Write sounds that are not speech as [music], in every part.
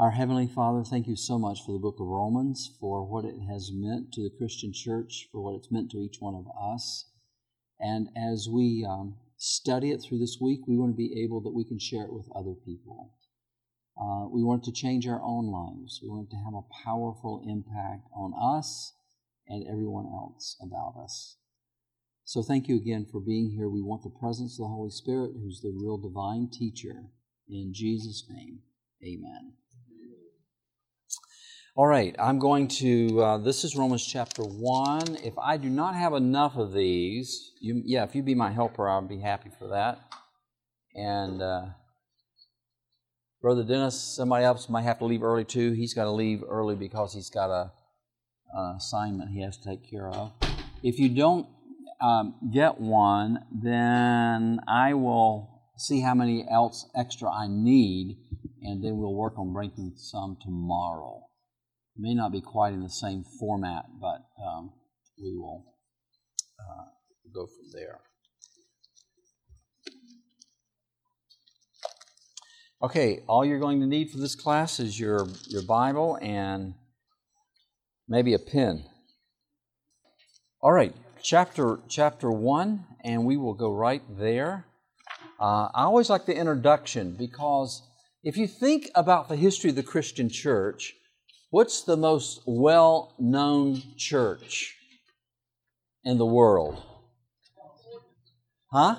Our Heavenly Father, thank you so much for the book of Romans, for what it has meant to the Christian church, for what it's meant to each one of us. And as we um, study it through this week, we want to be able that we can share it with other people. Uh, we want to change our own lives. We want to have a powerful impact on us and everyone else about us. So thank you again for being here. We want the presence of the Holy Spirit, who's the real divine teacher. In Jesus' name, amen. All right, I'm going to, uh, this is Romans chapter 1. If I do not have enough of these, you, yeah, if you be my helper, I'll be happy for that. And uh, Brother Dennis, somebody else might have to leave early too. He's got to leave early because he's got a, assignment he has to take care of. If you don't um, get one, then I will see how many else extra I need, and then we'll work on bringing some tomorrow. May not be quite in the same format, but um, we will uh, go from there. Okay, all you're going to need for this class is your, your Bible and maybe a pen. All right, chapter chapter one, and we will go right there. Uh, I always like the introduction because if you think about the history of the Christian church, what's the most well-known church in the world? Huh?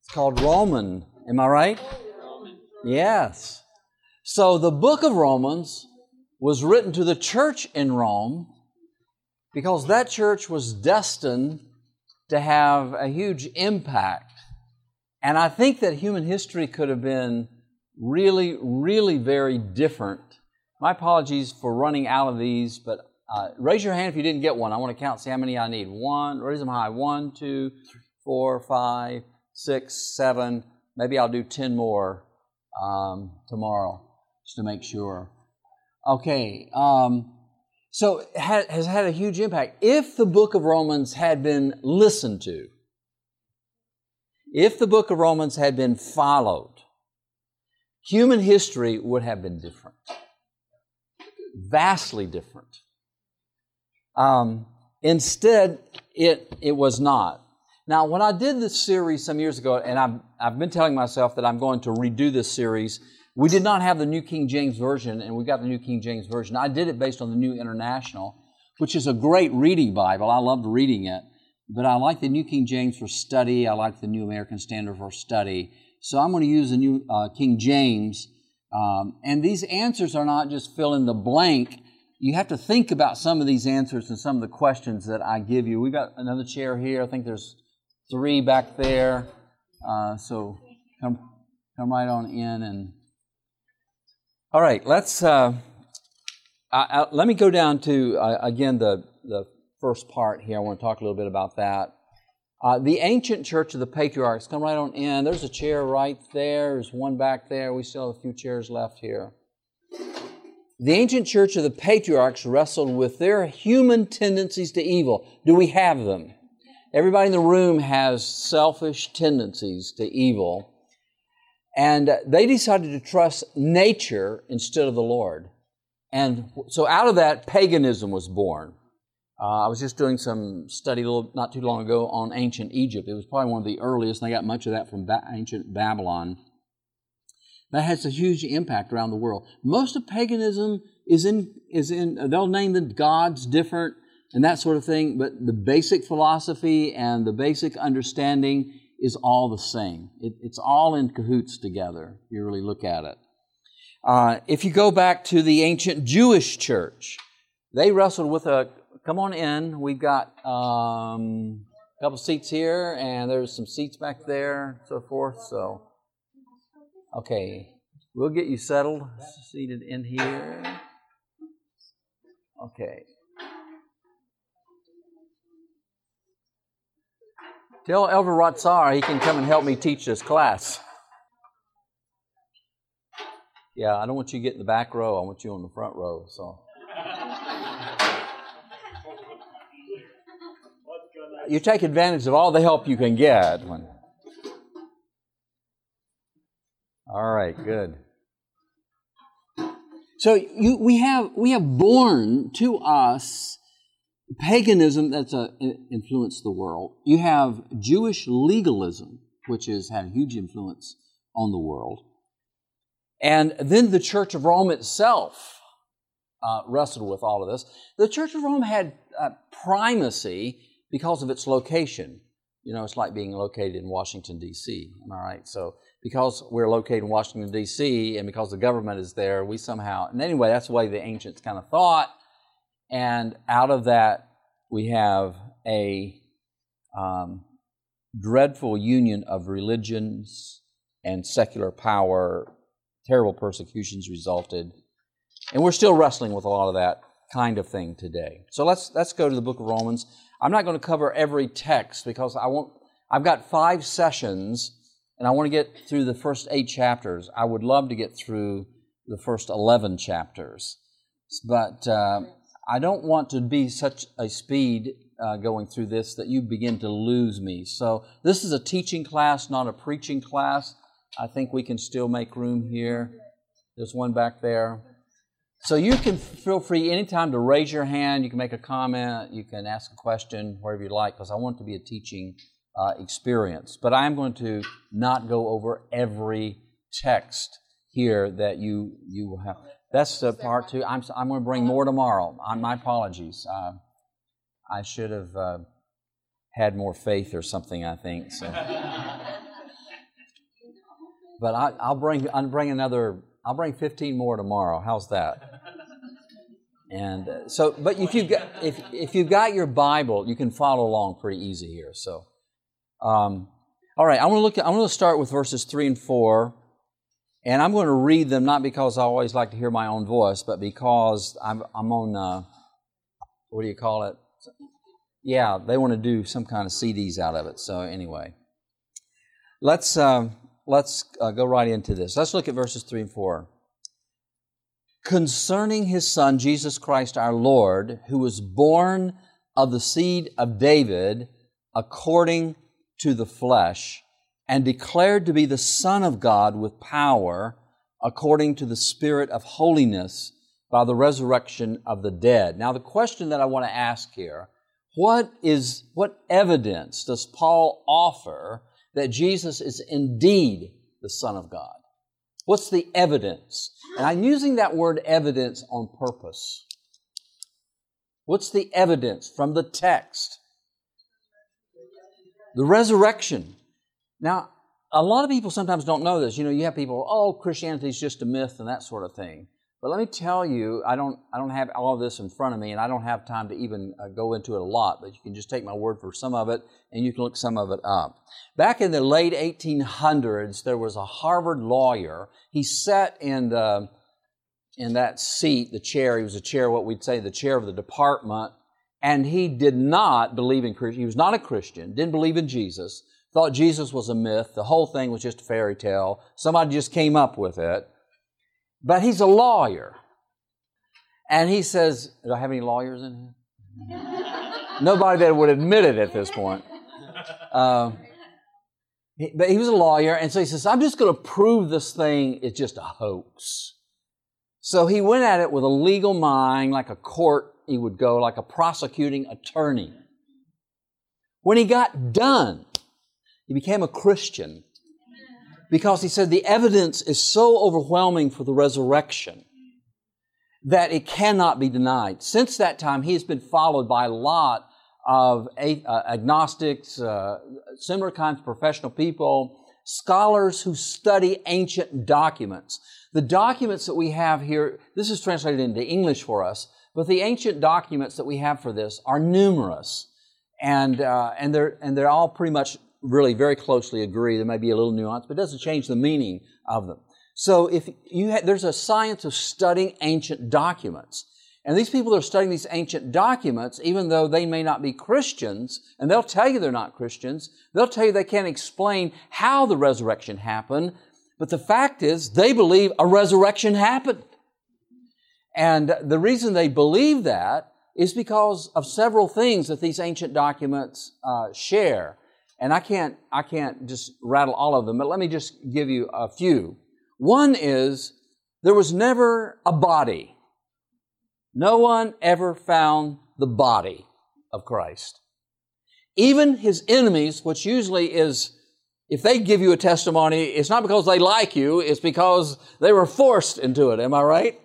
It's called Roman. Am I right? Yes. So the book of Romans was written to the church in Rome because that church was destined to have a huge impact. And I think that human history could have been really, really very different. My apologies for running out of these, but uh, raise your hand if you didn't get one. I want to count, see how many I need. One, raise them high. One, two, four, five, six, seven. Maybe I'll do ten more um, tomorrow just to make sure. Okay, um, so has had a huge impact. If the book of Romans had been listened to, if the book of Romans had been followed, human history would have been different. Vastly different. Um, instead, it, it was not. Now, when I did this series some years ago, and I've, I've been telling myself that I'm going to redo this series, we did not have the New King James Version, and we got the New King James Version. I did it based on the New International, which is a great reading Bible. I loved reading it, but I like the New King James for study. I like the New American Standard for study. So I'm going to use the New uh, King James. Um, and these answers are not just fill in the blank. You have to think about some of these answers and some of the questions that I give you. We've got another chair here. I think there's three back there. Uh, so come, come right on in and. All right, let's. Uh, I, I, let me go down to uh, again the the first part here. I want to talk a little bit about that. Uh, the ancient church of the patriarchs. Come right on in. There's a chair right there. There's one back there. We still have a few chairs left here. The ancient church of the patriarchs wrestled with their human tendencies to evil. Do we have them? Everybody in the room has selfish tendencies to evil. And they decided to trust nature instead of the Lord. And so out of that, paganism was born. Uh, I was just doing some study little, not too long ago on ancient Egypt. It was probably one of the earliest, and I got much of that from ba- ancient Babylon. That has a huge impact around the world. Most of paganism is in, is in, they'll name the gods different and that sort of thing, but the basic philosophy and the basic understanding is all the same. It, it's all in cahoots together, if you really look at it. Uh, if you go back to the ancient Jewish church, they wrestled with a, come on in, we've got um, a couple seats here, and there's some seats back there, so forth, so. Okay, we'll get you settled, seated in here. Okay. Tell Elder Ratsara he can come and help me teach this class. Yeah, I don't want you to get in the back row. I want you on the front row. So. You take advantage of all the help you can get. All right, good. So you, we have we have born to us paganism that's uh, influenced the world. You have Jewish legalism, which has had a huge influence on the world. And then the Church of Rome itself uh, wrestled with all of this. The Church of Rome had uh, primacy because of its location. You know, it's like being located in Washington, D.C. Am I right? So, because we're located in Washington, D.C., and because the government is there, we somehow, and anyway, that's the way the ancients kind of thought. And out of that, we have a um, dreadful union of religions and secular power. Terrible persecutions resulted. And we're still wrestling with a lot of that kind of thing today. So let's let's go to the book of Romans. I'm not going to cover every text because I won't I've got 5 sessions and I want to get through the first 8 chapters. I would love to get through the first 11 chapters. But uh, I don't want to be such a speed uh, going through this that you begin to lose me. So, this is a teaching class, not a preaching class. I think we can still make room here. There's one back there. So, you can feel free anytime to raise your hand. You can make a comment. You can ask a question, wherever you like, because I want it to be a teaching uh, experience. But I am going to not go over every text here that you you will have. That's the part two. I'm, I'm going to bring more tomorrow. my apologies. Uh, I should have uh, had more faith or something, I think. So. [laughs] but I, will bring, I'll bring another, I'll bring 15 more tomorrow. How's that? And uh, so, but if you've got, if, if you've got your Bible, you can follow along pretty easy here. So, um, all right, I want to look at, I'm going to start with verses three and four. And I'm going to read them not because I always like to hear my own voice, but because I'm, I'm on, uh, what do you call it? Yeah, they want to do some kind of CDs out of it. So anyway, let's uh, let's go right into this. Let's look at verses three and four. Concerning his son Jesus Christ our Lord, who was born of the seed of David according to the flesh and declared to be the Son of God with power according to the Spirit of holiness by the resurrection of the dead. Now, the question that I want to ask here, what is, what evidence does Paul offer that Jesus is indeed the Son of God? What's the evidence? And I'm using that word evidence on purpose. What's the evidence from the text? The resurrection. Now, a lot of people sometimes don't know this. You know, you have people, oh, Christianity is just a myth and that sort of thing. But let me tell you, I don't, I don't have all of this in front of me, and I don't have time to even uh, go into it a lot, but you can just take my word for some of it, and you can look some of it up. Back in the late 1800s, there was a Harvard lawyer. He sat in, the, in that seat, the chair, he was a chair, what we'd say, the chair of the department, and he did not believe in Christian. He was not a Christian, didn't believe in Jesus, thought Jesus was a myth. The whole thing was just a fairy tale. Somebody just came up with it. But he's a lawyer. And he says, Do I have any lawyers in here? [laughs] Nobody that would admit it at this point. Um, he, but he was a lawyer, and so he says, I'm just going to prove this thing is just a hoax. So he went at it with a legal mind, like a court, he would go, like a prosecuting attorney. When he got done, he became a Christian because he said the evidence is so overwhelming for the resurrection that it cannot be denied. Since that time, he has been followed by a lot of uh, agnostics, uh, similar kinds of professional people, scholars who study ancient documents. The documents that we have here, this is translated into English for us, but the ancient documents that we have for this are numerous. And, uh, and, they're, and they're all pretty much really very closely agree. There may be a little nuance, but it doesn't change the meaning of them. So if you ha- there's a science of studying ancient documents. And these people are studying these ancient documents, even though they may not be Christians, and they'll tell you they're not Christians. They'll tell you they can't explain how the resurrection happened. But the fact is, they believe a resurrection happened. And the reason they believe that is because of several things that these ancient documents uh, share. And I can't, I can't just rattle all of them, but let me just give you a few. One is there was never a body. No one ever found the body of Christ. Even his enemies, which usually is, if they give you a testimony, it's not because they like you, it's because they were forced into it. Am I right?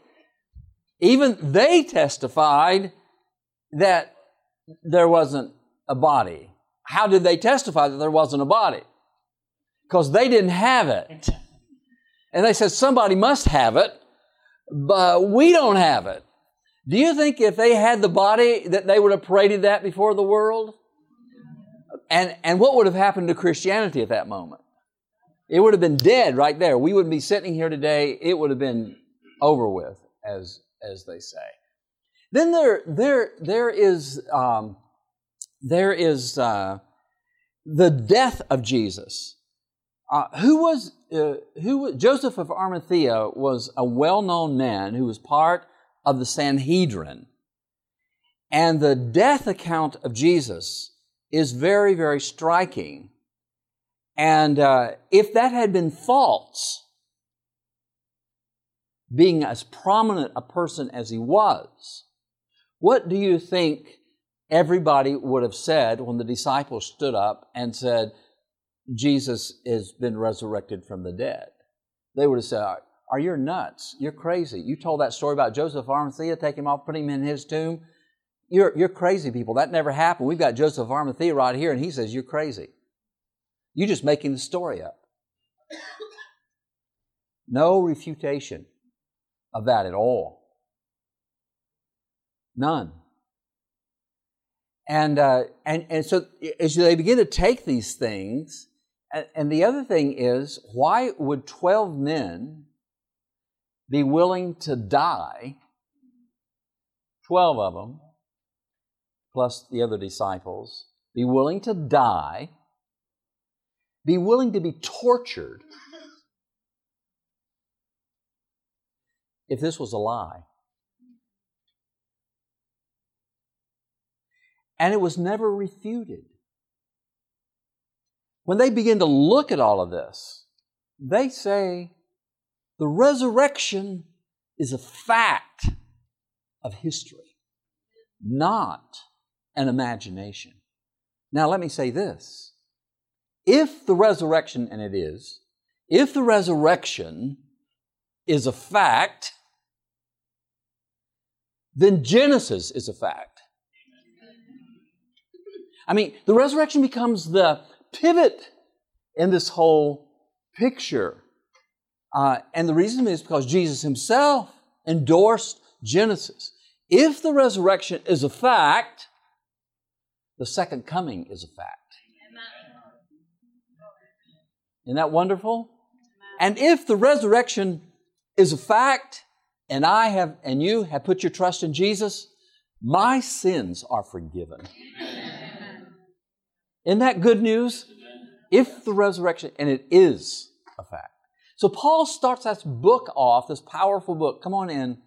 Even they testified that there wasn't a body. How did they testify that there wasn't a body? Because they didn't have it. And they said, somebody must have it, but we don't have it. Do you think if they had the body that they would have paraded that before the world? And, and what would have happened to Christianity at that moment? It would have been dead right there. We wouldn't be sitting here today. It would have been over with, as, as they say. Then there, there, there is, um, there is uh, the death of Jesus. Uh, who was uh, who? Joseph of Arimathea was a well-known man who was part of the Sanhedrin, and the death account of Jesus is very, very striking. And uh, if that had been false, being as prominent a person as he was, what do you think everybody would have said when the disciples stood up and said, Jesus has been resurrected from the dead? They would have said, Are you nuts? You're crazy. You told that story about Joseph Arimathea, taking him off, putting him in his tomb. You're, you're crazy people. That never happened. We've got Joseph Arimathea right here, and he says, You're crazy. You're just making the story up. No refutation of that at all. None. And, uh, and, and so as they begin to take these things, and, and the other thing is, why would 12 men be willing to die, 12 of them, plus the other disciples, be willing to die, be willing to be tortured [laughs] if this was a lie. And it was never refuted. When they begin to look at all of this, they say the resurrection is a fact of history, not an imagination. Now, let me say this. If the resurrection, and it is, if the resurrection is a fact, then Genesis is a fact. I mean, the resurrection becomes the pivot in this whole picture. Uh, and the reason is because Jesus himself endorsed Genesis. If the resurrection is a fact, the second coming is a fact. Isn't that wonderful? And if the resurrection is a fact, and I have, and you have put your trust in Jesus, my sins are forgiven. Isn't that good news? If the resurrection, and it is a fact. So Paul starts this book off, this powerful book. Come on in.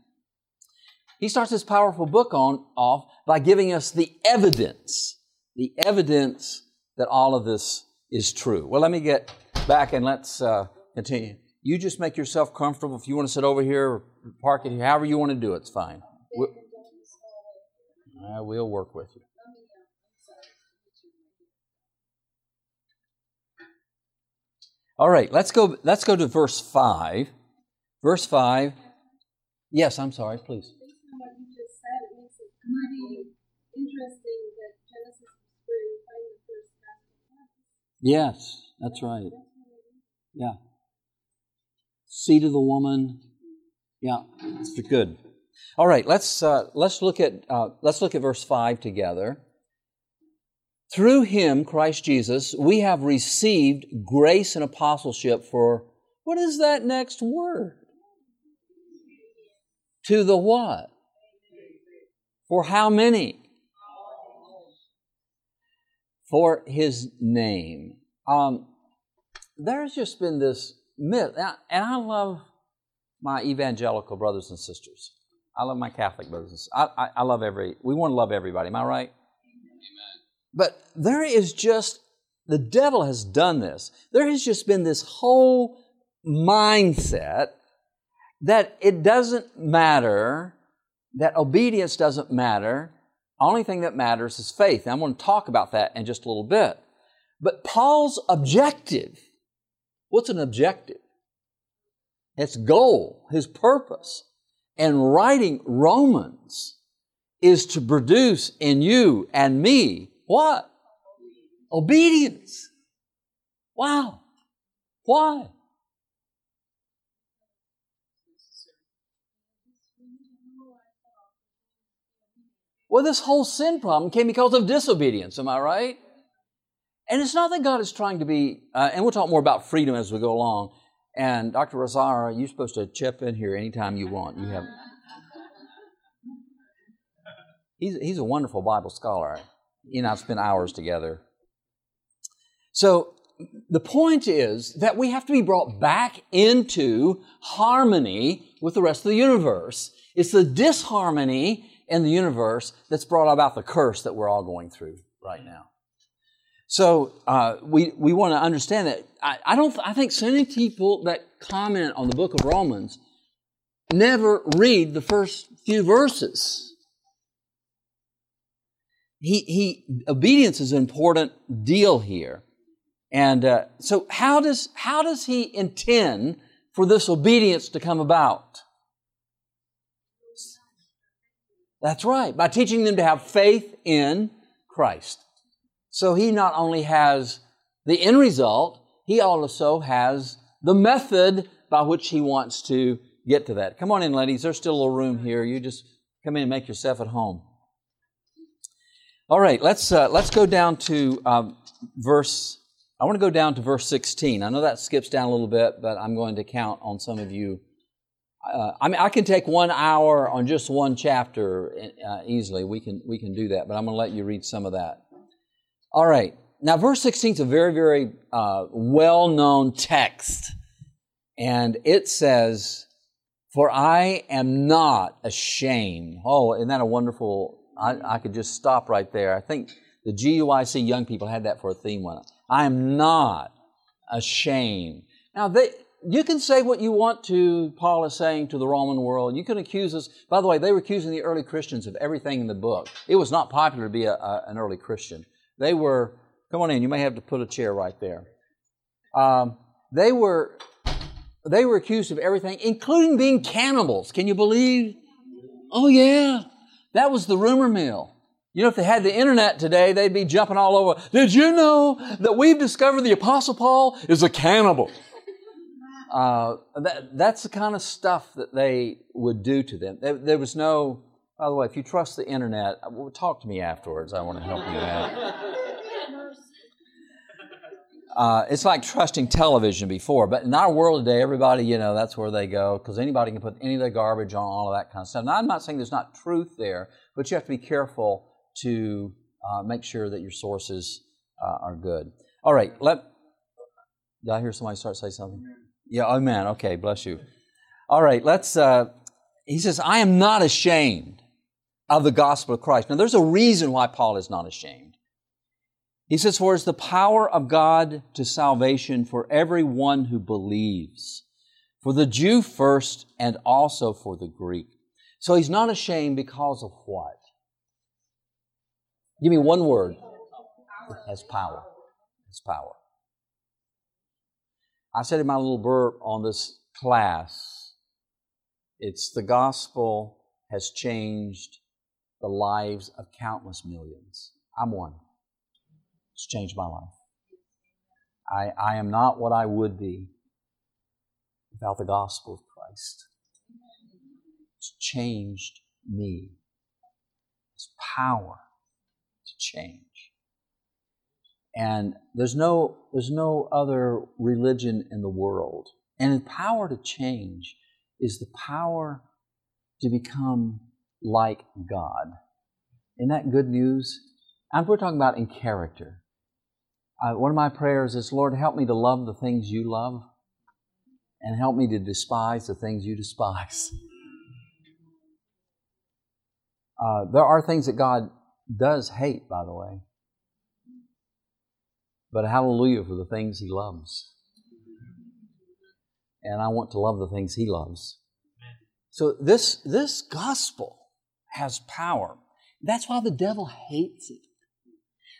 He starts this powerful book on off by giving us the evidence, the evidence that all of this is true. Well, let me get back and let's uh, continue. You just make yourself comfortable. If you want to sit over here or park it here, however you want to do it, it's fine. We'll, uh, we'll work with you. All right, let's go let's go to verse 5. Verse 5. Yes, I'm sorry, please. Yes, that's right. Yeah. Seed of the woman. Yeah, it's good. All right, let's uh, let's look at uh, let's look at verse five together. Through him, Christ Jesus, we have received grace and apostleship for what is that next word? To the what? For how many? For his name. Um, there's just been this myth, and I love my evangelical brothers and sisters. I love my Catholic brothers and sisters. I, I, I love every, we want to love everybody, am I right? But there is just, the devil has done this. There has just been this whole mindset that it doesn't matter, that obedience doesn't matter. Only thing that matters is faith. And I'm going to talk about that in just a little bit. But Paul's objective, what's an objective? Its goal, his purpose, and writing Romans is to produce in you and me what? Obedience. Wow. Why? Well, this whole sin problem came because of disobedience, am I right? And it's not that God is trying to be, uh, and we'll talk more about freedom as we go along. And Dr. Ratsara, you're supposed to chip in here anytime you want. You have. [laughs] He's, he's a wonderful Bible scholar. He and I've spent hours together. So the point is that we have to be brought back into harmony with the rest of the universe. It's the disharmony in the universe that's brought about the curse that we're all going through right now. So uh, we we want to understand that. I, I don't. I think so many people that comment on the Book of Romans never read the first few verses. He he obedience is an important deal here, and uh, so how does how does he intend for this obedience to come about? That's right, by teaching them to have faith in Christ. So he not only has the end result, he also has the method by which he wants to get to that. Come on in, ladies. There's still a little room here. You just come in and make yourself at home. All right, let's uh, let's go down to um, verse. I want to go down to verse 16. I know that skips down a little bit, but I'm going to count on some of you uh, I mean, I can take one hour on just one chapter uh, easily. We can we can do that, but I'm going to let you read some of that. All right. Now, verse 16 is a very very uh, well known text, and it says, "For I am not ashamed." Oh, isn't that a wonderful? I, I could just stop right there. I think the GYC young people had that for a theme one. I am not ashamed. Now, they, you can say what you want to, Paul is saying to the Roman world. You can accuse us. By the way, they were accusing the early Christians of everything in the book. It was not popular to be a, a, an early Christian. They were, come on in, you may have to put a chair right there. Um, they were, they were accused of everything, including being cannibals. Can you believe? Oh yeah. That was the rumor mill. You know, if they had the internet today, they'd be jumping all over. Did you know that we've discovered the Apostle Paul is a cannibal? [laughs] Uh, that, that's the kind of stuff that they would do to them. There, there, was no, by the way, if you trust the internet, uh, talk to me afterwards. I want to help you out. [laughs] Uh, it's like trusting television before, but in our world today, everybody, you know, that's where they go because anybody can put any of their garbage on, all of that kind of stuff. Now, I'm not saying there's not truth there, but you have to be careful to uh, make sure that your sources uh, are good. All right, let. Did I hear somebody start say something? Yeah, oh man, okay, bless you. All right, let's, uh, he says, I am not ashamed of the gospel of Christ. Now, there's a reason why Paul is not ashamed. He says, For it's the power of God to salvation for everyone who believes, for the Jew first and also for the Greek. So he's not ashamed because of what? Give me one word. It has power. It's power. I said in my little burp on this class, it's the gospel has changed the lives of countless millions. I'm one. It's changed my life. I, I am not what I would be without the gospel of Christ. It's changed me. It's power to change. And there's no, there's no other religion in the world. And the power to change is the power to become like God. Isn't that good news? And we're talking about in character. Uh, one of my prayers is, Lord, help me to love the things you love and help me to despise the things you despise. Uh, there are things that God does hate, by the way. But hallelujah for the things He loves. And I want to love the things He loves. So this, this gospel has power. That's why the devil hates it.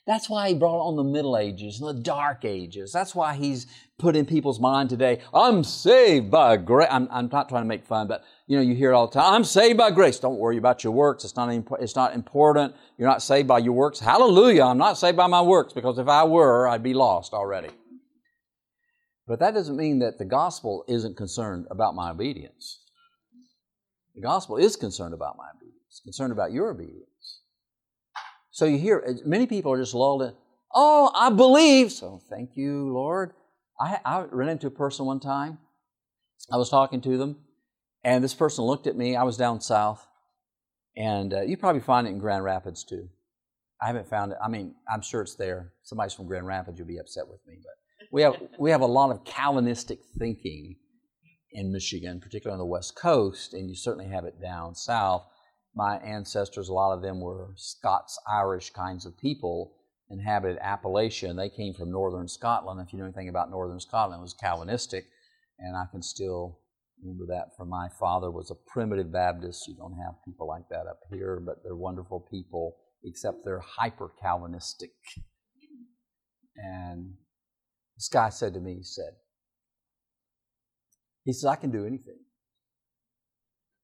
That's why he brought on the Middle Ages and the Dark Ages. That's why he's put in people's mind today, I'm saved by grace. I'm, I'm, not trying to make fun, but you know, you hear it all the time. I'm saved by grace. Don't worry about your works. It's not, it's not important. You're not saved by your works. Hallelujah. I'm not saved by my works because if I were, I'd be lost already. But that doesn't mean that the gospel isn't concerned about my obedience. The gospel is concerned about my obedience, it's concerned about your obedience. So you hear many people are just lulled in, oh, I believe. So thank you, Lord. I, I ran into a person one time. I was talking to them, and this person looked at me. I was down south, and uh, you probably find it in Grand Rapids too. I haven't found it. I mean, I'm sure it's there. Somebody's from Grand Rapids, you'll be upset with me, but we have we have a lot of Calvinistic thinking in Michigan, particularly on the West Coast, and you certainly have it down south my ancestors, a lot of them were Scots Irish kinds of people, inhabited Appalachia, and they came from northern Scotland. If you know anything about northern Scotland, it was Calvinistic, and I can still remember that from my father was a primitive Baptist. You don't have people like that up here, but they're wonderful people, except they're hyper Calvinistic. And this guy said to me, he said, he says, I can do anything.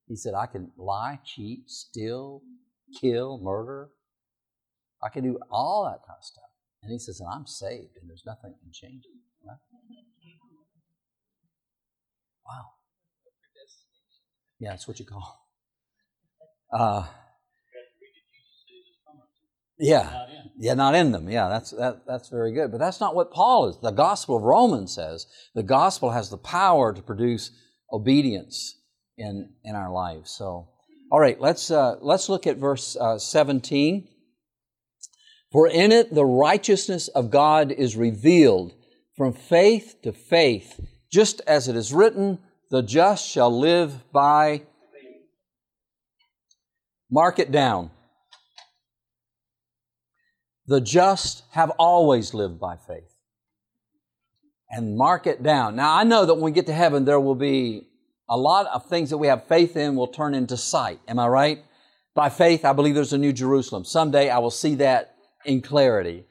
He said, I can lie, cheat, steal, kill, murder. I can do all that kind of stuff. And he says, and I'm saved, and there's nothing that can change it. Right? Wow. Yeah, that's what you call. [laughs] Uh, yeah, yeah, not in them. Yeah, that's that, that's very good. But that's not what Paul is. The Gospel of Romans says the gospel has the power to produce obedience in, in our lives. So, all right, let's, uh, let's look at verse uh, 17. For in it the righteousness of God is revealed from faith to faith, just as it is written, the just shall live by. Mark it down. The just have always lived by faith. And mark it down. Now, I know that when we get to heaven, there will be a lot of things that we have faith in will turn into sight. Am I right? By faith, I believe there's a new Jerusalem. Someday I will see that in clarity.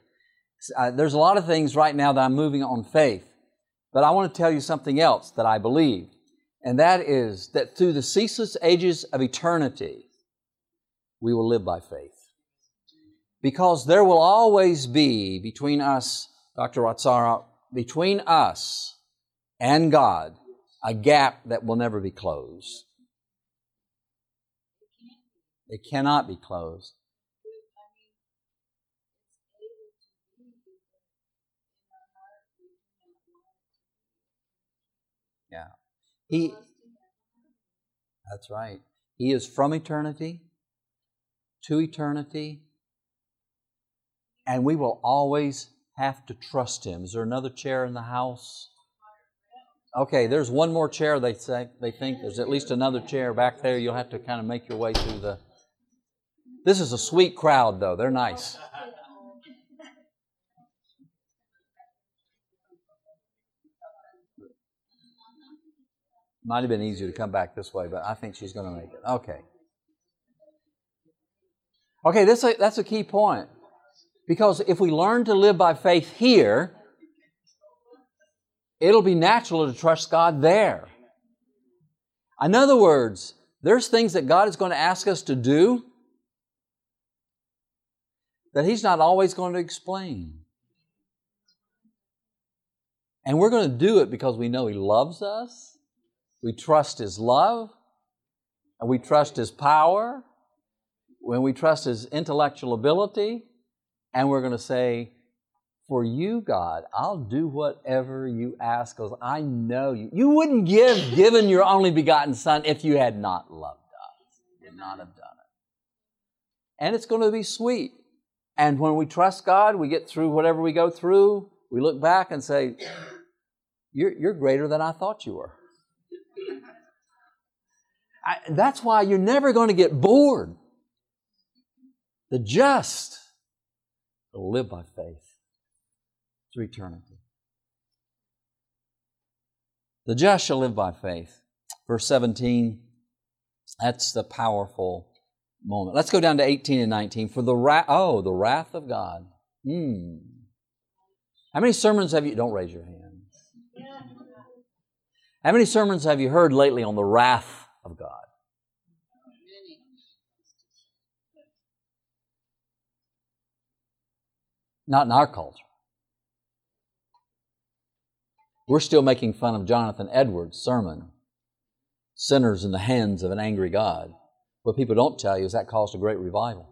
Uh, there's a lot of things right now that I'm moving on faith. But I want to tell you something else that I believe. And that is that through the ceaseless ages of eternity, we will live by faith. Because there will always be between us, Dr. Ratsara, between us and God, a gap that will never be closed. It cannot be closed. Yeah. He That's right. He is from eternity to eternity and we will always have to trust him. Is there another chair in the house? Okay, there's one more chair. They say they think there's at least another chair back there. You'll have to kind of make your way through the. This is a sweet crowd, though. They're nice. Might have been easier to come back this way, but I think she's going to make it. Okay. Okay, that's that's a key point. Because if we learn to live by faith here, it'll be natural to trust God there. In other words, there's things that God is going to ask us to do that He's not always going to explain. And we're going to do it because we know He loves us, we trust His love, and we trust His power, when we trust His intellectual ability, and we're going to say, for you, God, I'll do whatever you ask because I know you. You wouldn't give given your only begotten Son if you had not loved us. You would not have done it. And it's going to be sweet. And when we trust God, we get through whatever we go through, we look back and say, You're, you're greater than I thought you were. I, that's why you're never going to get bored. The just will live by faith through eternity. The just shall live by faith. Verse 17 That's the powerful moment. Let's go down to 18 and 19. For the wrath, oh, the wrath of God. Hmm. How many sermons have you, don't raise your hand. How many sermons have you heard lately on the wrath of God? Not in our culture. We're still making fun of Jonathan Edwards' sermon, Sinners in the Hands of an Angry God. What people don't tell you is that caused a great revival.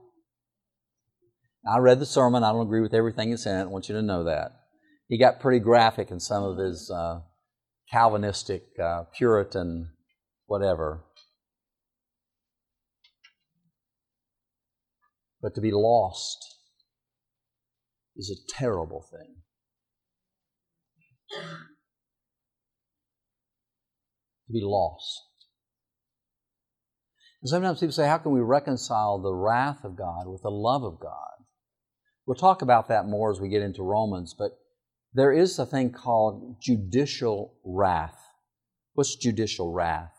I read the sermon. I don't agree with everything that's in it. I want you to know that. He got pretty graphic in some of his uh, Calvinistic, uh, Puritan, whatever. But to be lost is a terrible thing. To be lost. And sometimes people say, How can we reconcile the wrath of God with the love of God? We'll talk about that more as we get into Romans, but there is a thing called judicial wrath. What's judicial wrath?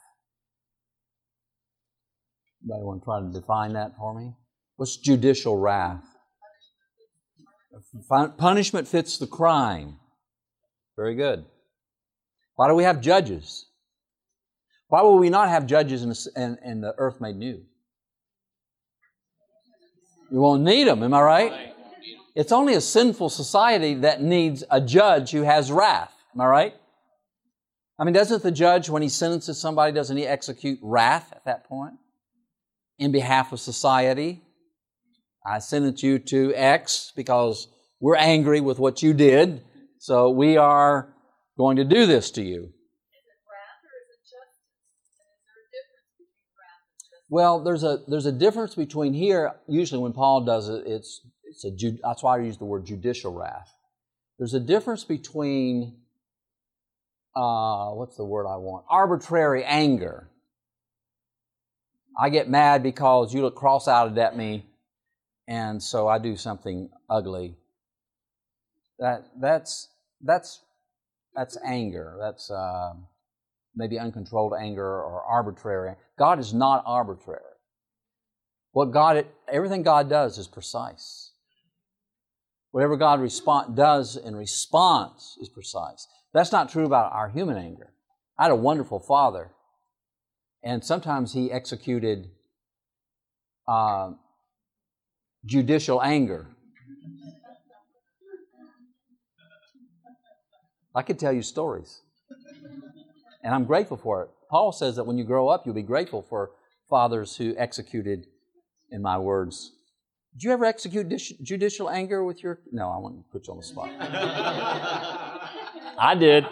Anybody want to try to define that for me? What's judicial wrath? Punishment fits the crime. Very good. Why do we have judges? Why will we not have judges in, the earth made new? We won't need them, am I right? It's only a sinful society that needs a judge who has wrath. Am I right? I mean, doesn't the judge, when he sentences somebody, doesn't he execute wrath at that point? In behalf of society? I sentence you to X because we're angry with what you did, so we are going to do this to you. Well, there's a there's a difference between here. Usually, when Paul does it, it's it's a, that's why I use the word judicial wrath. There's a difference between, uh, what's the word I want? Arbitrary anger. I get mad because you look cross-eyed at me, and so I do something ugly. That that's that's that's anger. That's uh, maybe uncontrolled anger or arbitrary. God is not arbitrary. What God, everything God does is precise. Whatever God respond, does in response is precise. That's not true about our human anger. I had a wonderful father, and sometimes he executed uh, judicial anger. I could tell you stories, and I'm grateful for it. Paul says that when you grow up, you'll be grateful for fathers who executed, in my words, did you ever execute judicial anger with your? No, I want to put you on the spot. [laughs] I did.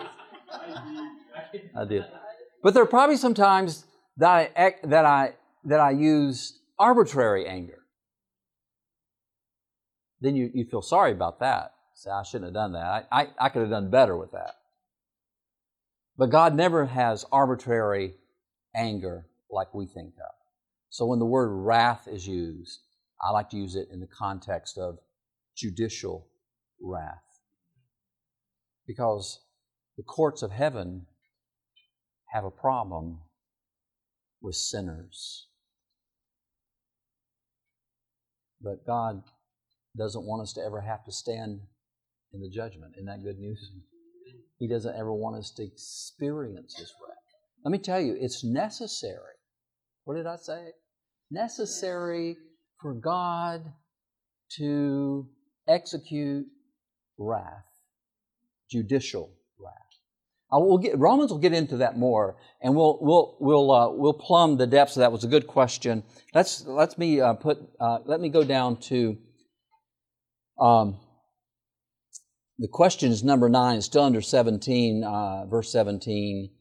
I did. But there are probably some times that I that I that I used arbitrary anger. Then you, you feel sorry about that. Say, I shouldn't have done that. I, I, I could have done better with that. But God never has arbitrary anger like we think of. So when the word wrath is used, I like to use it in the context of judicial wrath. Because the courts of heaven have a problem with sinners. But God doesn't want us to ever have to stand in the judgment. Isn't that good news? [laughs] He doesn't ever want us to experience His wrath. Let me tell you, it's necessary. What did I say? Necessary for God to execute wrath, judicial wrath. I will get, Romans will get into that more, and we'll we'll we'll uh, we'll plumb the depths of that. Was a good question. Let's let me uh, put uh, let me go down to. Um, the question is number nine, It's still under 17, uh, verse 17.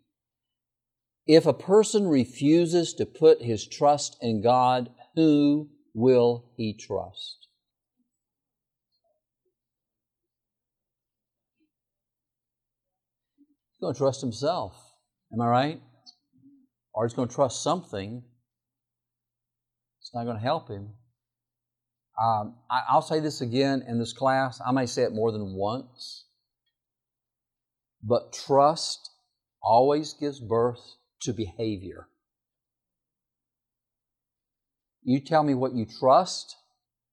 If a person refuses to put his trust in God, who will he trust? He's going to trust himself. Am I right? Or he's going to trust something. It's not going to help him. Um, I, will say this again in this class. I may say it more than once. But trust always gives birth to behavior. You tell me what you trust,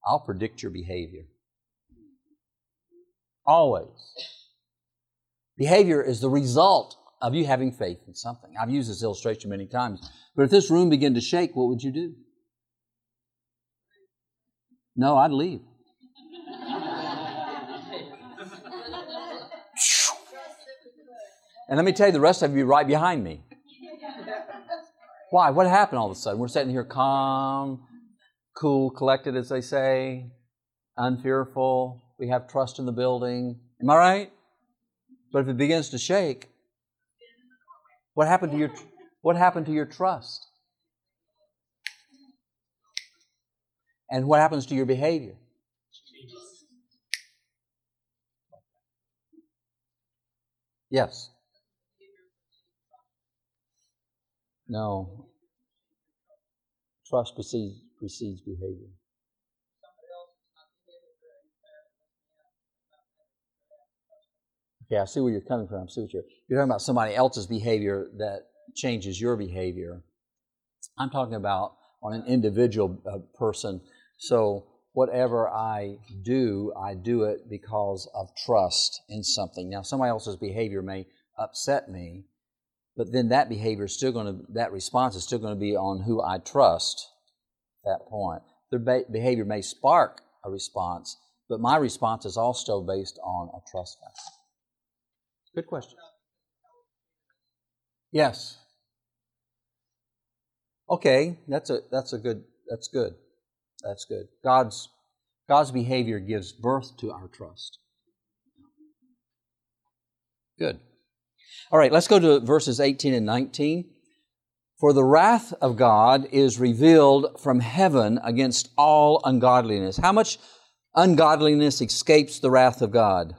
I'll predict your behavior. Always. Behavior is the result of you having faith in something. I've used this illustration many times. But if this room began to shake, what would you do? No, I'd leave. and let me tell you, the rest of you right behind me. Why? What happened all of a sudden? We're sitting here calm, cool, collected, as they say, unfearful. We have trust in the building. Am I right? But if it begins to shake, what happened to your what happened to your trust? And what happens to your behavior? Yes. No. Trust precedes, precedes behavior. Okay, I see where you're coming from. I see what you're, you're talking about somebody else's behavior that changes your behavior. I'm talking about on an individual uh, person. So whatever I do, I do it because of trust in something. Now, somebody else's behavior may upset me, but then that behavior is still going to, that response is still going to be on who I trust at that point. Their behavior may spark a response, but my response is also based on a trust factor. Good question. Yes. Okay, that's a that's a good that's good. That's good. God's God's behavior gives birth to our trust. Good. All right, let's go to verses 18 and 19. For the wrath of God is revealed from heaven against all ungodliness. How much ungodliness escapes the wrath of God?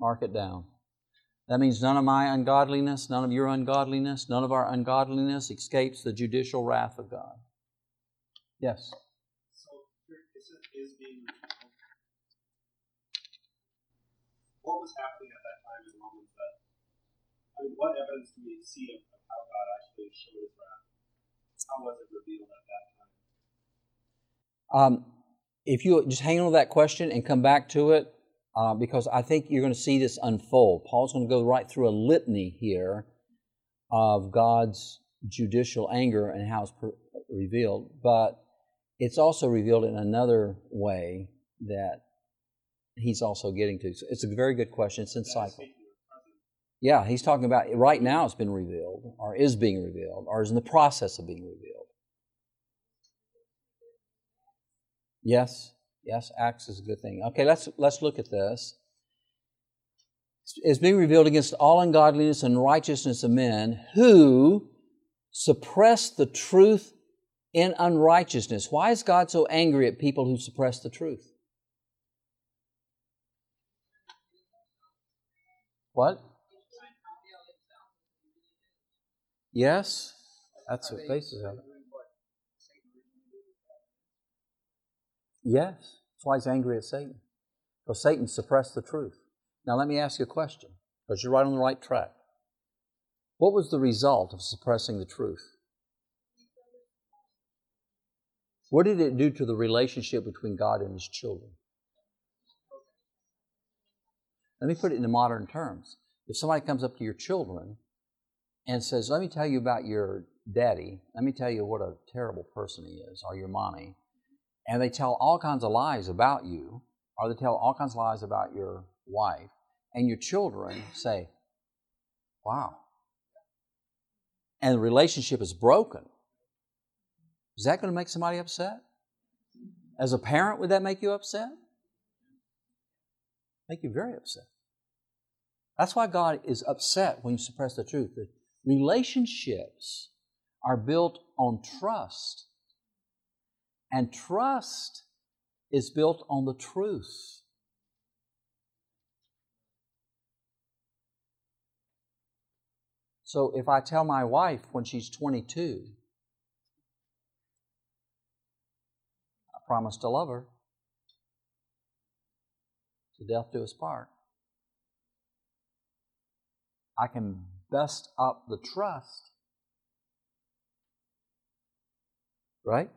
Mark it down. That means none of my ungodliness, none of your ungodliness, none of our ungodliness escapes the judicial wrath of God. Yes. So is being what was happening at that time in Romans that I mean what evidence do we see of, of how God actually showed his wrath? How was it revealed at that time? Um, if you just hang on to that question and come back to it, uh, because I think you're going to see this unfold. Paul's going to go right through a litany here of God's judicial anger and how it's per- revealed, but it's also revealed in another way that he's also getting to. So it's a very good question. It's insightful. Yeah, he's talking about right now it's been revealed, or is being revealed, or is in the process of being revealed. Yes? Yes, acts is a good thing. Okay, let's let's look at this. It's being revealed against all ungodliness and righteousness of men who suppress the truth in unrighteousness. Why is God so angry at people who suppress the truth? What? Yes, that's what faces of it. Yes, that's why he's angry at Satan. Because Satan suppressed the truth. Now, let me ask you a question, because you're right on the right track. What was the result of suppressing the truth? What did it do to the relationship between God and His children? Let me put it into modern terms. If somebody comes up to your children and says, Let me tell you about your daddy, let me tell you what a terrible person he is, or your mommy, and they tell all kinds of lies about you, or they tell all kinds of lies about your wife, and your children say, Wow. And the relationship is broken. Is that going to make somebody upset? As a parent, would that make you upset? Make you very upset. That's why God is upset when you suppress the truth. The relationships are built on trust and trust is built on the truth. So if I tell my wife when she's 22, I promise to love her, to death do us part, I can best up the trust right?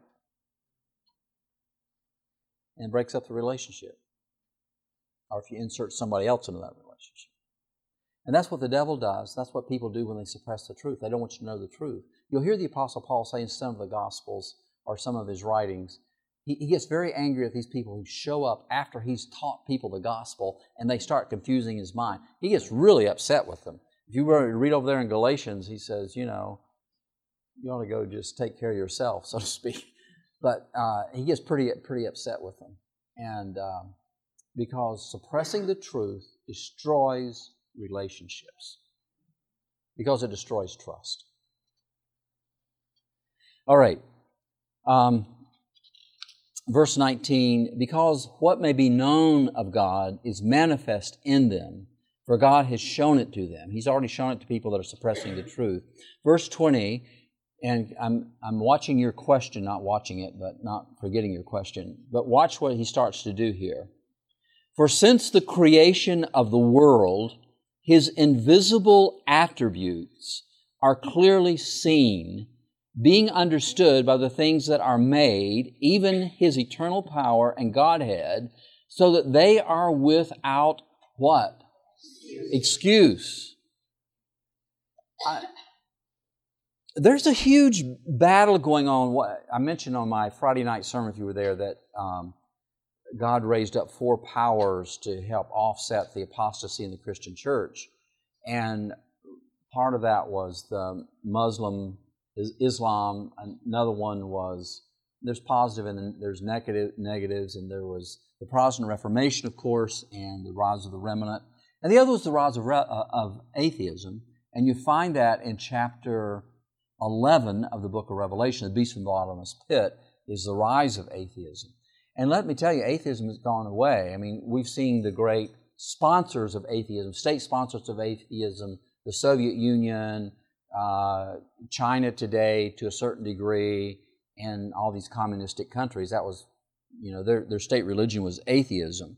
And breaks up the relationship. Or if you insert somebody else into that relationship. And that's what the devil does. That's what people do when they suppress the truth. They don't want you to know the truth. You'll hear the Apostle Paul say in some of the Gospels or some of his writings, he, he gets very angry at these people who show up after he's taught people the gospel and they start confusing his mind. He gets really upset with them. If you read over there in Galatians, he says, you know, you ought to go just take care of yourself, [laughs] so to speak. But uh, he gets pretty pretty upset with them, and um, because suppressing the truth destroys relationships, because it destroys trust. All right, um, verse 19, because what may be known of God is manifest in them, for God has shown it to them. He's already shown it to people that are suppressing the truth. Verse 20, and I'm, I'm watching your question, not watching it, but not forgetting your question. But watch what he starts to do here. For since the creation of the world, his invisible attributes are clearly seen being understood by the things that are made, even his eternal power and Godhead, so that they are without what? Excuse. I, there's a huge battle going on. I mentioned on my Friday night sermon, if you were there, that um, God raised up four powers to help offset the apostasy in the Christian church. And part of that was the Muslim Islam. Another one was there's positive and then there's negative negatives, and there was the Protestant Reformation, of course, and the rise of the remnant, and the other was the rise of, uh, of atheism. And you find that in chapter 11 of the book of Revelation, the beast from the bottomless pit, is the rise of atheism. And let me tell you, atheism has gone away. I mean, we've seen the great sponsors of atheism, state sponsors of atheism, the Soviet Union, uh, China today to a certain degree, and all these communistic countries. That was, you know, their, their state religion was atheism.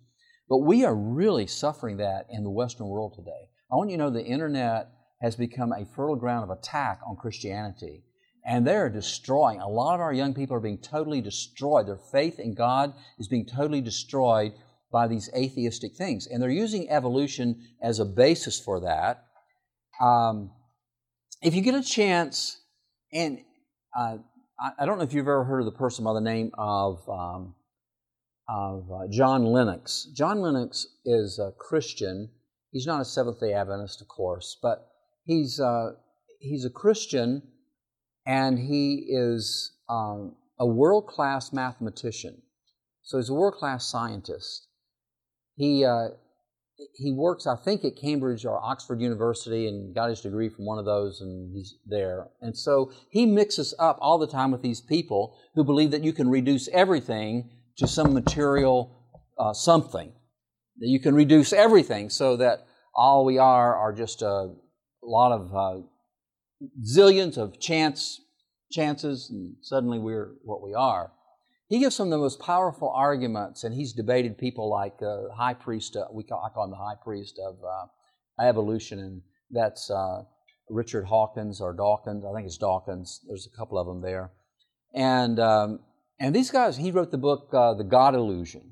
But we are really suffering that in the Western world today. I want you to know the internet has become a fertile ground of attack on Christianity. And they're destroying. A lot of our young people are being totally destroyed. Their faith in God is being totally destroyed by these atheistic things. And they're using evolution as a basis for that. Um, if you get a chance, and uh, I, don't know if you've ever heard of the person by the name of, um, of uh, John Lennox. John Lennox is a Christian. He's not a Seventh day Adventist, of course, but he's, uh, he's a Christian and he is um, a world class mathematician. So he's a world class scientist. He, uh, he works, I think, at Cambridge or Oxford University and got his degree from one of those, and he's there. And so he mixes up all the time with these people who believe that you can reduce everything to some material uh, something. That you can reduce everything so that all we are are just a lot of uh, zillions of chance chances, and suddenly we're what we are. He gives some of the most powerful arguments, and he's debated people like uh, high priest. Uh, we call, I call him the high priest of uh, evolution, and that's uh, Richard Hawkins or Dawkins. I think it's Dawkins. There's a couple of them there, and um, and these guys. He wrote the book uh, The God Illusion,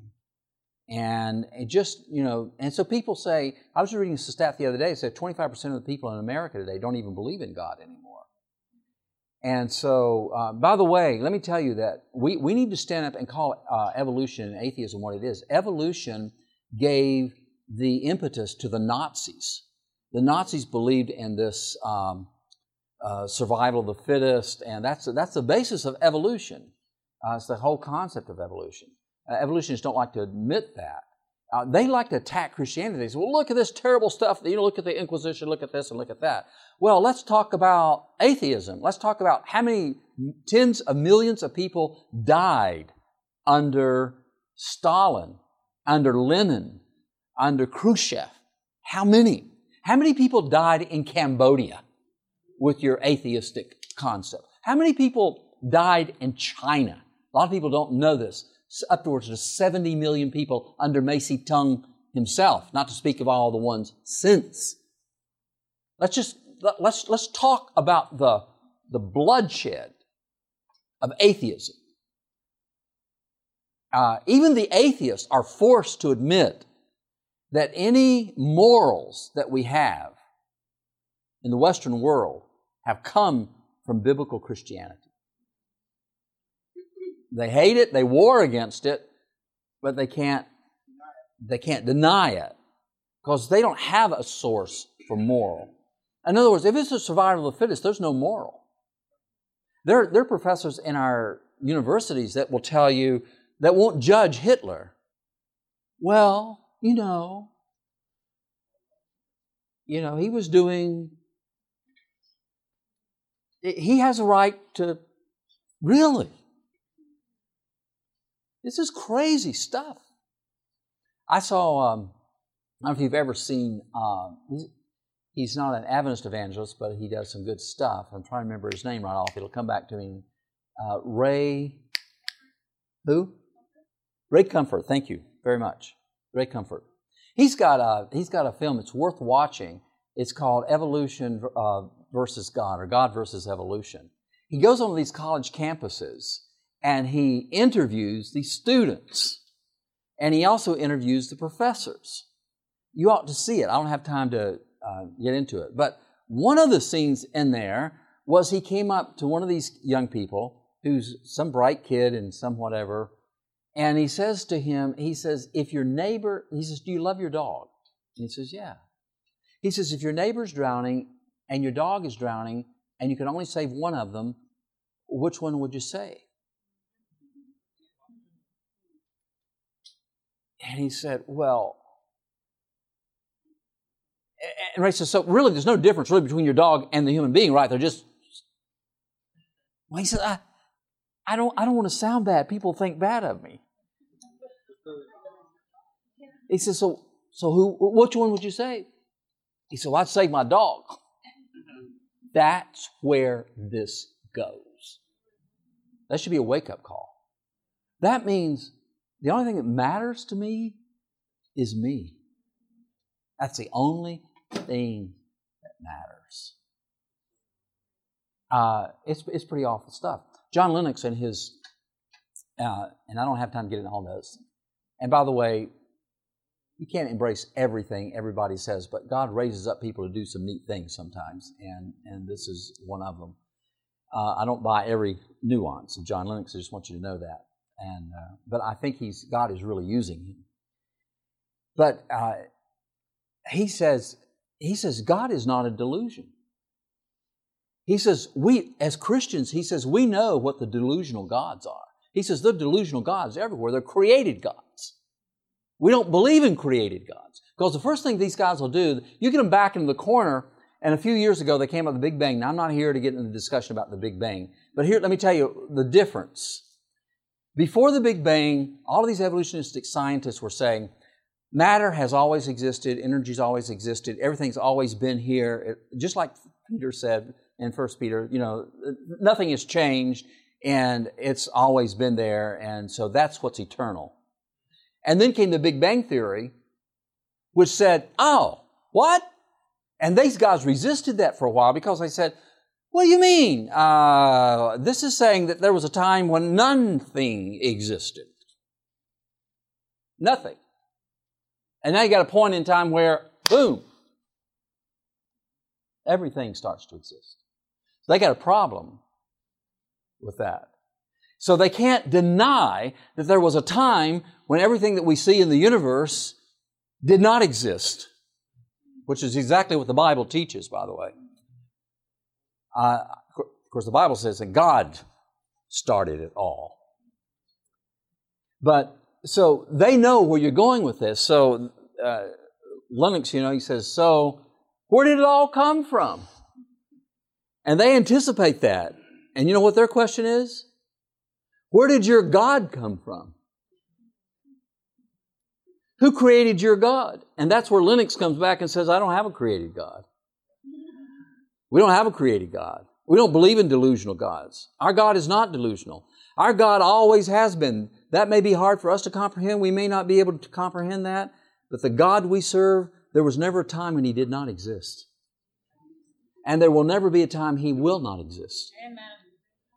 and it just you know, and so people say. I was reading a stat the other day. It said 25 percent of the people in America today don't even believe in God anymore. And so, uh, by the way, let me tell you that we, we need to stand up and call uh, evolution and atheism what it is. Evolution gave the impetus to the Nazis. The Nazis believed in this um, uh, survival of the fittest, and that's, that's the basis of evolution. Uh, it's the whole concept of evolution. Uh, evolutionists don't like to admit that. Uh, they like to attack Christianity. They say, well, look at this terrible stuff. You know, look at the Inquisition, look at this, and look at that. Well, let's talk about atheism. Let's talk about how many tens of millions of people died under Stalin, under Lenin, under Khrushchev. How many? How many people died in Cambodia with your atheistic concept? How many people died in China? A lot of people don't know this upwards of 70 million people under Mao Zedong himself, not to speak of all the ones since. Let's just let's let's talk about the the bloodshed of atheism. Uh, even the atheists are forced to admit that any morals that we have in the Western world have come from biblical Christianity. They hate it, they war against it, but they can't they can't deny it because they don't have a source for moral. In other words, if it's a survival of the fittest, there's no moral. There, there are professors in our universities that will tell you that won't judge Hitler. Well, you know, you know, he was doing he has a right to really. This is crazy stuff. I saw, um, I don't know if you've ever seen, uh, he's, he's, not an Adventist evangelist, but he does some good stuff. I'm trying to remember his name right off. It'll come back to me. Uh, Ray, who? Ray Comfort. Thank you very much. Ray Comfort. He's got a, he's got a film. that's worth watching. It's called Evolution uh, versus God, or God versus Evolution. He goes on these college campuses and he interviews these students and he also interviews the professors. You ought to see it. I don't have time to uh, get into it. But one of the scenes in there was he came up to one of these young people who's some bright kid and some whatever, and he says to him, he says, if your neighbor, he says, do you love your dog? And he says, yeah. He says, if your neighbor's drowning and your dog is drowning and you can only save one of them, which one would you save? And he said, Well, and Ray says, So really, there's no difference really between your dog and the human being, right? They're just. Well, he said, I, I, don't, I don't want to sound bad. People think bad of me. He says, So, so who, which one would you save? He said, Well, I'd save my dog. That's where this goes. That should be a wake up call. That means the only thing that matters to me is me. That's the only thing that matters. Uh, it's, it's pretty awful stuff. John Lennox and his, uh, and I don't have time to get into all this. And by the way, you can't embrace everything everybody says, but God raises up people to do some neat things sometimes, and, and this is one of them. Uh, I don't buy every nuance of John Lennox. I just want you to know that and uh, but I think he's God is really using him. But uh, he says he says God is not a delusion. He says we as Christians he says we know what the delusional gods are. He says they're delusional gods everywhere. They're created gods. We don't believe in created gods because the first thing these guys will do, you get them back into the corner. And a few years ago, they came up with the Big Bang. Now, I'm not here to get into the discussion about the Big Bang, but here, let me tell you the difference before the Big Bang, all of these evolutionistic scientists were saying matter has always existed, energy's always existed, everything's always been here. It, just like Peter said in First Peter, you know, nothing has changed and it's always been there, and so that's what's eternal. And then came the Big Bang Theory, which said, oh, what? And these guys resisted that for a while because they said, what do you mean? Uh, this is saying that there was a time when nothing existed. Nothing. And now you got a point in time where, boom, everything starts to exist. They got a problem with that. So they can't deny that there was a time when everything that we see in the universe did not exist, which is exactly what the Bible teaches, by the way. Uh, of course, the Bible says that God started it all. But so they know where you're going with this. So uh, Lennox, you know, he says, so where did it all come from? And they anticipate that. And you know what their question is? Where did your God come from? Who created your God? And that's where Lennox comes back and says, I don't have a created God. We don't have a created God. We don't believe in delusional gods. Our God is not delusional. Our God always has been. That may be hard for us to comprehend. We may not be able to comprehend that. But the God we serve, there was never a time when He did not exist. And there will never be a time He will not exist. Amen.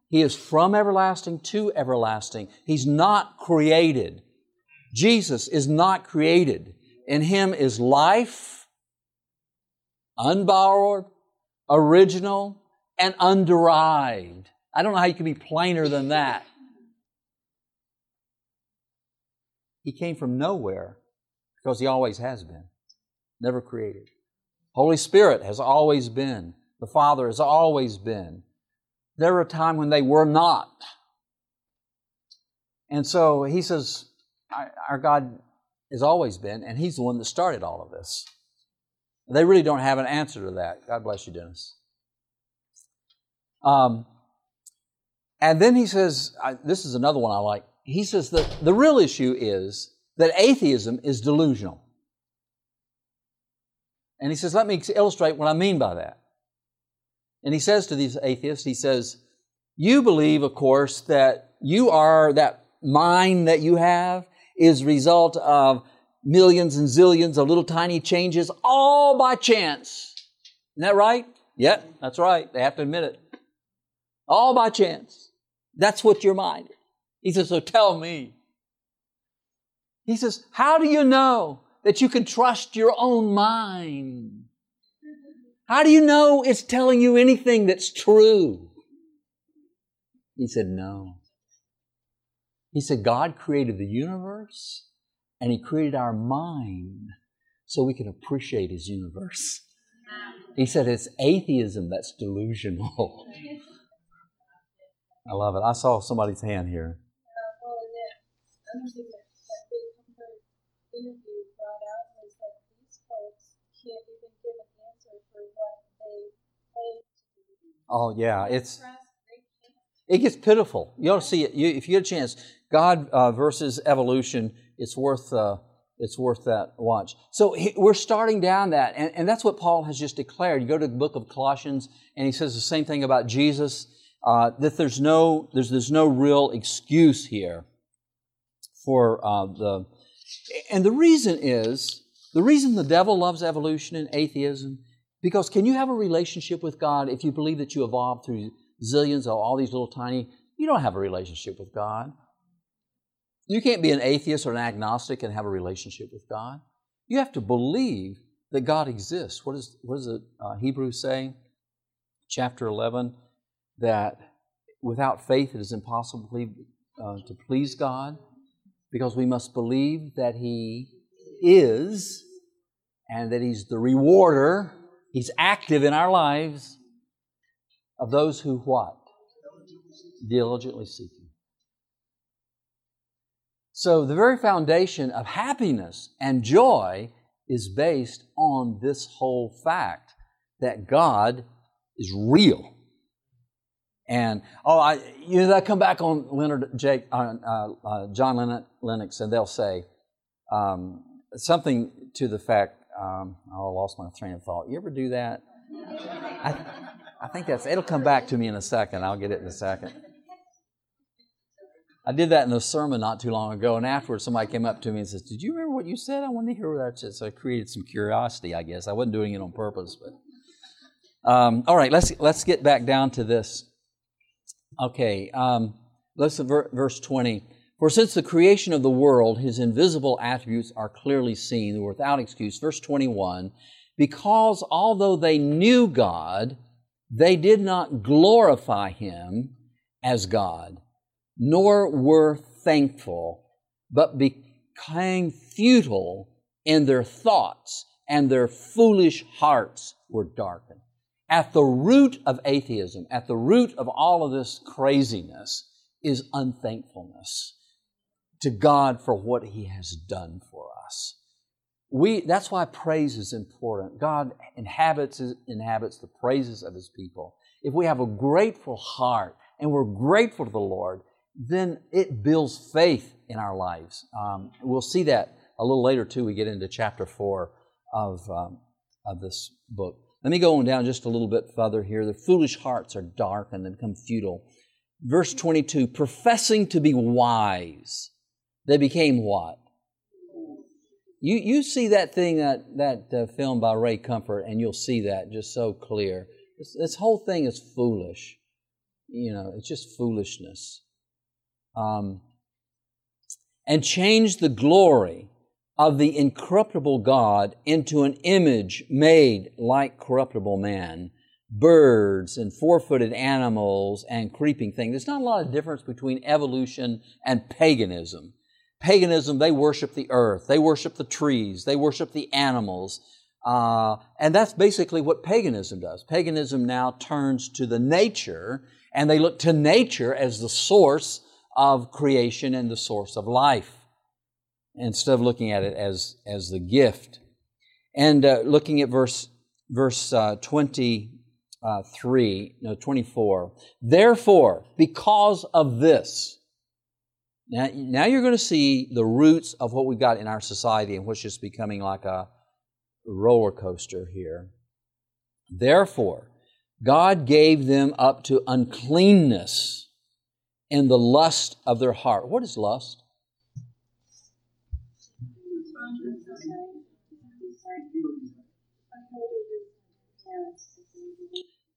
He is from everlasting to everlasting. He's not created. Jesus is not created. In Him is life, unborrowed, original, and underived. I don't know how you can be plainer than that. He came from nowhere because He always has been, never created. Holy Spirit has always been. The Father has always been. There were a time when they were not. And so he says, Our God has always been, and He's the one that started all of this. They really don't have an answer to that. God bless you, Dennis. Um, and then he says, I, this is another one I like. He says that the real issue is that atheism is delusional. And he says, let me illustrate what I mean by that. And he says to these atheists, he says, You believe, of course, that you are, that mind that you have is result of millions and zillions of little tiny changes all by chance. Isn't that right? Yep, that's right. They have to admit it. All by chance. That's what your mind. He says, So tell me. He says, How do you know that you can trust your own mind? How do you know it's telling you anything that's true? He said, No. He said, God created the universe and He created our mind so we can appreciate His universe. He said, It's atheism that's delusional. [laughs] I love it. I saw somebody's hand here. Oh yeah, it's it gets pitiful. You ought to see it you, if you get a chance. God uh, versus evolution. It's worth uh, it's worth that watch. So we're starting down that, and, and, that's what Paul has just declared. You go to the book of Colossians, and he says the same thing about Jesus. Uh, that there's no there's there's no real excuse here for uh, the, and the reason is the reason the devil loves evolution and atheism because can you have a relationship with God if you believe that you evolved through zillions of all these little tiny? You don't have a relationship with God. You can't be an atheist or an agnostic and have a relationship with God. You have to believe that God exists. What, is, what does the uh, Hebrews say? Chapter 11, that without faith it is impossible to, uh, to please God because we must believe that He is and that He's the rewarder He's active in our lives of those who what? Diligently seek Him. So the very foundation of happiness and joy is based on this whole fact that God is real. And oh, I you know I come back on Leonard Jake uh, uh, uh, John Lennox and they'll say um, something to the fact um, oh, I lost my train of thought. You ever do that? I, I think that's, it'll come back to me in a second. I'll get it in a second. I did that in a sermon not too long ago, and afterwards somebody came up to me and says, Did you remember what you said? I want to hear what that said. So I created some curiosity, I guess. I wasn't doing it on purpose, but. Um, all right, let's, let's get back down to this. Okay, um, let's verse 20. For since the creation of the world, his invisible attributes are clearly seen, without excuse. Verse 21 Because although they knew God, they did not glorify him as God, nor were thankful, but became futile in their thoughts, and their foolish hearts were darkened. At the root of atheism, at the root of all of this craziness, is unthankfulness to God for what He has done for us. We, that's why praise is important. God inhabits, inhabits the praises of His people. If we have a grateful heart and we're grateful to the Lord, then it builds faith in our lives. Um, we'll see that a little later too. We get into chapter four of, um, of this book. Let me go on down just a little bit further here. The foolish hearts are dark and they become futile. Verse 22 professing to be wise they became what? You, you see that thing, that, that uh, film by Ray Comfort, and you'll see that just so clear. This, this whole thing is foolish. You know, it's just foolishness. Um, and changed the glory of the incorruptible God into an image made like corruptible man, birds and four footed animals and creeping things. There's not a lot of difference between evolution and paganism. Paganism, they worship the earth, they worship the trees, they worship the animals. Uh, and that's basically what paganism does. Paganism now turns to the nature and they look to nature as the source of creation and the source of life instead of looking at it as, as the gift. And uh, looking at verse, verse uh, 23, no, 24. Therefore, because of this, now, now you're going to see the roots of what we've got in our society and what's just becoming like a roller coaster here. Therefore, God gave them up to uncleanness in the lust of their heart. What is lust?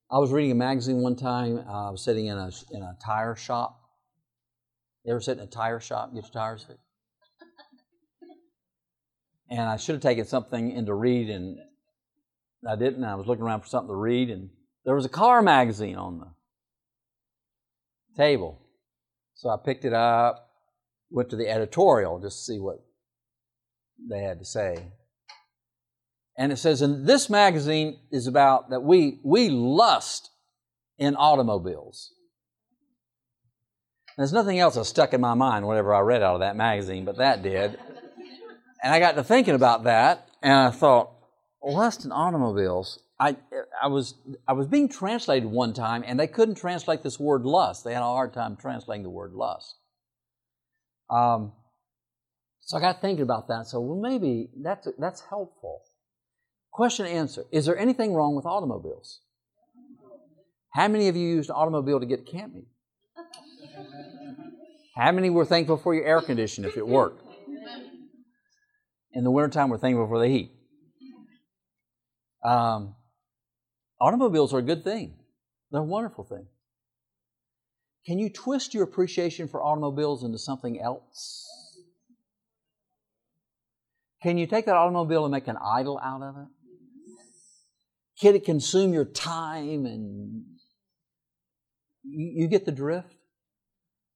I was reading a magazine one time. Uh, I was sitting in a, in a tire shop. You ever sit in a tire shop, get your tires fixed? And I should have taken something in to read, and I didn't. I was looking around for something to read, and there was a car magazine on the table. So I picked it up, went to the editorial just to see what they had to say. And it says, and this magazine is about that we, we lust in automobiles. And There's nothing else that stuck in my mind, whatever I read out of that magazine, but that did. And I got to thinking about that, and I thought, lust in automobiles. I, I, was, I was being translated one time, and they couldn't translate this word lust. They had a hard time translating the word lust. Um, so I got thinking about that. So, well, maybe that's, that's helpful. Question answer Is there anything wrong with automobiles? How many of you used an automobile to get camping? How many were thankful for your air conditioning if it worked? In the wintertime, we're thankful for the heat. Um, automobiles are a good thing, they're a wonderful thing. Can you twist your appreciation for automobiles into something else? Can you take that automobile and make an idol out of it? Can it consume your time and you, get the drift?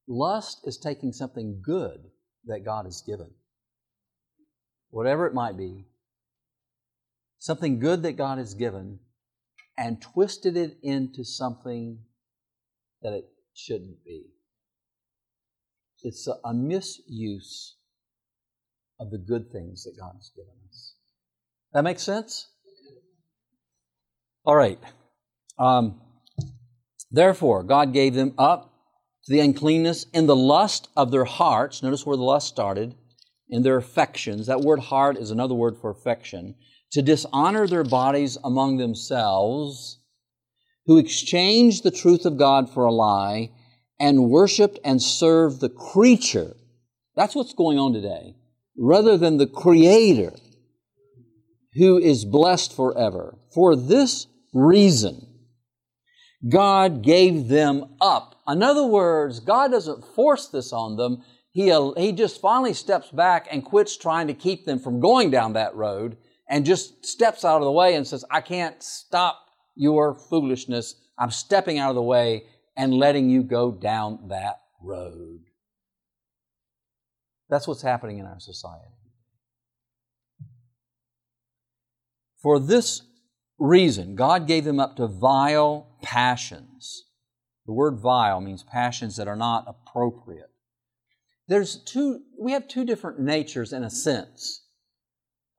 Lust is taking something good that God has given, whatever it might be, something good that God has given, and twisted it into something that it shouldn't be. It's a, a misuse of the good things that God has given us. That makes sense? All right. Um, Therefore, God gave them up to the uncleanness in the lust of their hearts. Notice where the lust started. In their affections. That word heart is another word for affection. To dishonor their bodies among themselves, who exchanged the truth of God for a lie and worshiped and served the creature. That's what's going on today. Rather than the Creator, who is blessed forever. For this reason, God gave them up. In other words, God doesn't force this on them. He, he just finally steps back and quits trying to keep them from going down that road and just steps out of the way and says, I can't stop your foolishness. I'm stepping out of the way and letting you go down that road. That's what's happening in our society. For this reason, God gave them up to vile passions. The word vile means passions that are not appropriate. There's two, we have two different natures in a sense.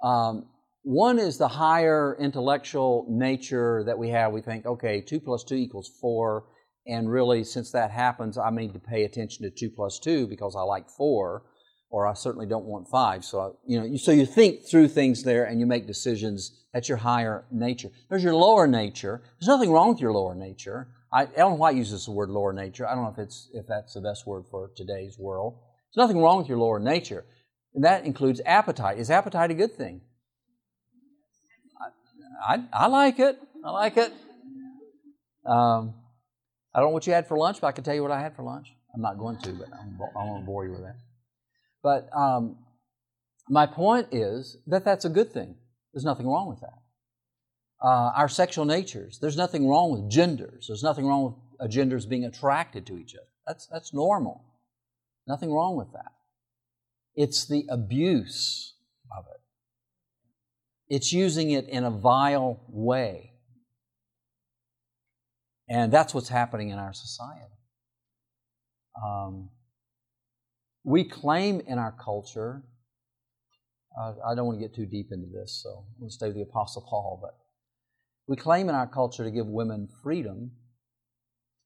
Um, one is the higher intellectual nature that we have. We think, okay, 2 plus 2 equals 4, and really, since that happens, I need to pay attention to 2 plus 2 because I like 4, or I certainly don't want 5. So, you know, so you think through things there and you make decisions that's your higher nature. There's your lower nature. There's nothing wrong with your lower nature. I, Ellen White uses the word lower nature. I don't know if it's if that's the best word for today's world. There's nothing wrong with your lower nature. And that includes appetite. Is appetite a good thing? I, I, like it. I like it. Um, I don't know what you had for lunch, but I can tell you what I had for lunch. I'm not going to, but I'm, I won't bore you with that. But um, my point is that that's a good thing. There's nothing wrong with that. Uh, our sexual natures, there's nothing wrong with genders. There's nothing wrong with genders being attracted to each other. That's, that's normal. Nothing wrong with that. It's the abuse. It's using it in a vile way. And that's what's happening in our society. Um, we claim in our culture, uh, I don't want to get too deep into this, so I'm going to stay with the Apostle Paul, but we claim in our culture to give women freedom,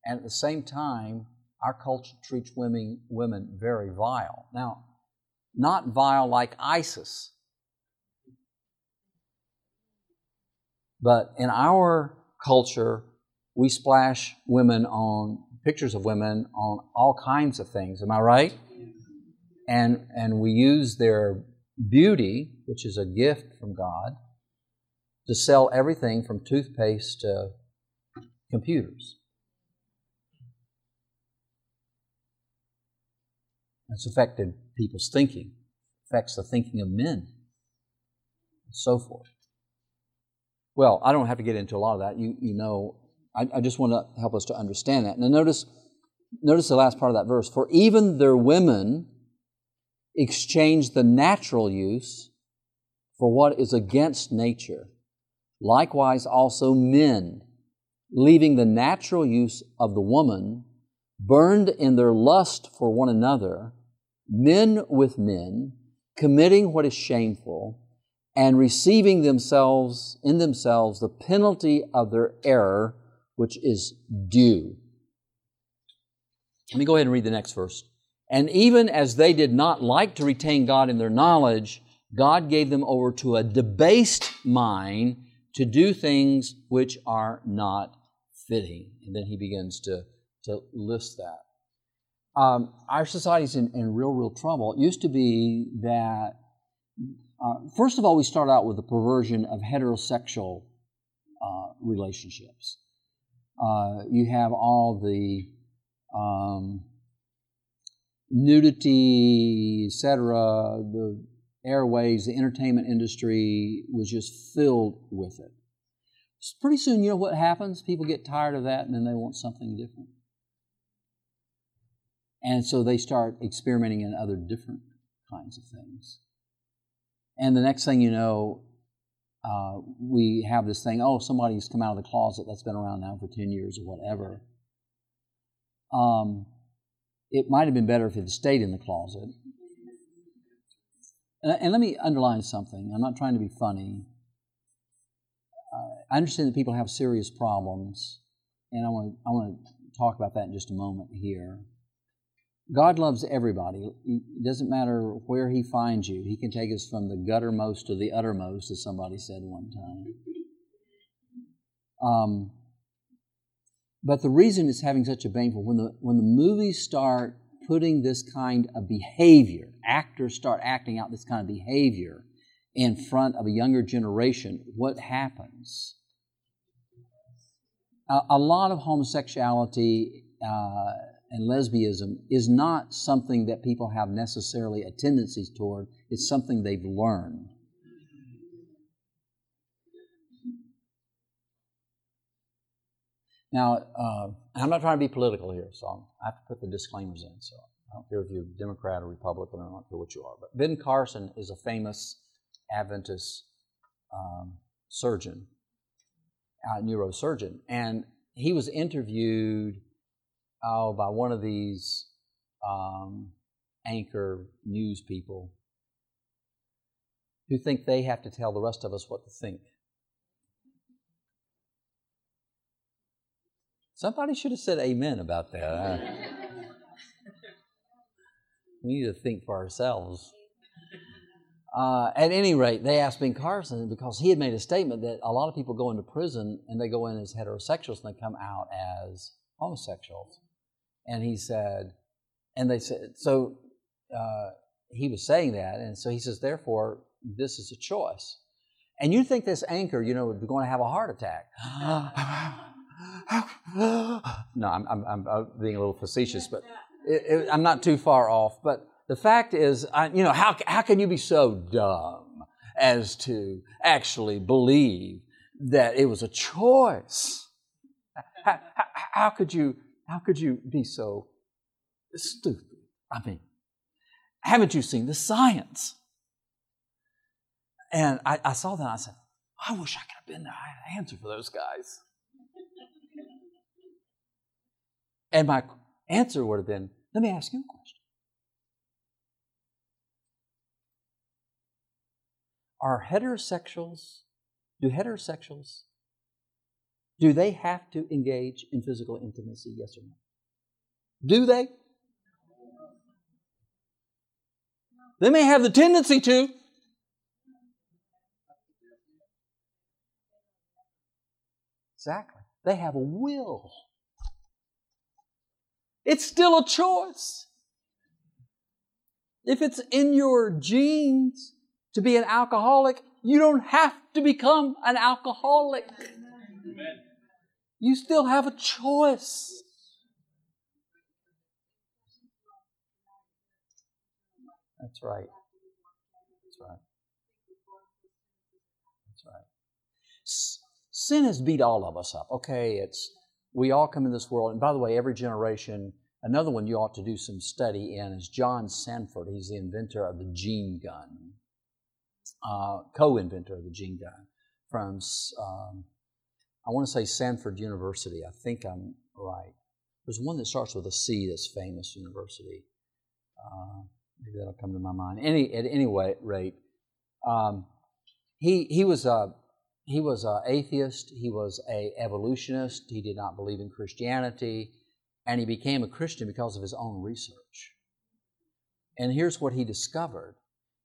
and at the same time, our culture treats women, women very vile. Now, not vile like ISIS, but in our culture, we splash women on pictures of women on all kinds of things. Am I right? And and we use their beauty, which is a gift from God, to sell everything from toothpaste to computers. It's affected people's thinking, affects the thinking of men, and so forth. Well, I don't have to get into a lot of that. You, you know, I, I just want to help us to understand that. Now, notice, notice the last part of that verse. For even their women exchange the natural use for what is against nature. Likewise, also men, leaving the natural use of the woman, burned in their lust for one another, men with men, committing what is shameful, and receiving themselves in themselves the penalty of their error, which is due. Let me go ahead and read the next verse. And even as they did not like to retain God in their knowledge, God gave them over to a debased mind to do things which are not fitting. And then he begins to, to list that. Um, our society's in, in real, real trouble. It used to be that, uh, first of all, we start out with the perversion of heterosexual uh, relationships. Uh, you have all the um, nudity, etc., the airways, the entertainment industry was just filled with it. Pretty soon, you know what happens? People get tired of that and then they want something different. And so they start experimenting in other different kinds of things. And the next thing you know, uh, we have this thing oh, somebody's come out of the closet that's been around now for 10 years or whatever. Um, it might have been better if it stayed in the closet. And, and let me underline something. I'm not trying to be funny. Uh, I understand that people have serious problems, and I want to I want to talk about that in just a moment here. God loves everybody. It doesn't matter where He finds you. He can take us from the guttermost to the uttermost, as somebody said one time. Um, but the reason it's having such a baneful when the when the movies start putting this kind of behavior, actors start acting out this kind of behavior in front of a younger generation, what happens? A, a lot of homosexuality uh, and lesbianism is not something that people have necessarily a tendency toward. It's something they've learned. Now, uh, I'm not trying to be political here, so I have to put the disclaimers in. So I don't care if you're Democrat or Republican, I don't care what you are. But Ben Carson is a famous Adventist um, surgeon, uh, neurosurgeon, and he was interviewed oh, by one of these um, anchor news people who think they have to tell the rest of us what to think. Somebody should have said amen about that. [laughs] we need to think for ourselves. Uh, at any rate, they asked Ben Carson because he had made a statement that a lot of people go into prison and they go in as heterosexuals and they come out as homosexuals. And he said, and they said, so uh, he was saying that, and so he says, therefore, this is a choice. And you think this anchor, you know, would be going to have a heart attack. [gasps] no, I'm, I'm, I'm being a little facetious, but it, it, I'm not too far off. But the fact is, I, you know, how, how can you be so dumb as to actually believe that it was a choice? How, how, how could you, how could you be so stupid? I mean, haven't you seen the science? And I, I saw that and I said, I wish I could have been there. I had an answer for those guys. [laughs] And my answer would have been let me ask you a question. Are heterosexuals, do heterosexuals, do they have to engage in physical intimacy? Yes or no? Do they? They may have the tendency to. Exactly. They have a will. It's still a choice. If it's in your genes to be an alcoholic, you don't have to become an alcoholic. Amen. You still have a choice. That's right. That's right. That's right. Sin has beat all of us up. Okay, it's we all come in this world, and by the way, every generation, another one you ought to do some study in is John Sanford. He's the inventor of the gene gun, uh, co inventor of the gene gun from, um, I want to say Sanford University. I think I'm right. There's one that starts with a C that's famous university. Uh, maybe that'll come to my mind. Any, at any rate, um, he, he was a he was an atheist, he was a evolutionist, he did not believe in Christianity, and he became a Christian because of his own research. And here's what he discovered.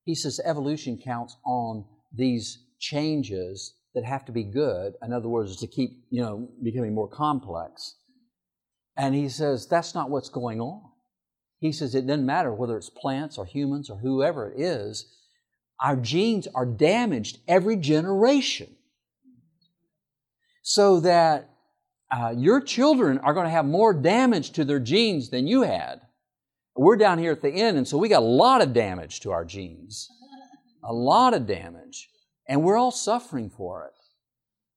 He says evolution counts on these changes that have to be good. In other words, to keep, you know, becoming more complex. And he says that's not what's going on. He says it doesn't matter whether it's plants or humans or whoever it is, our genes are damaged every generation so that uh, your children are going to have more damage to their genes than you had. We're down here at the end, and so we got a lot of damage to our genes. A lot of damage. And we're all suffering for it.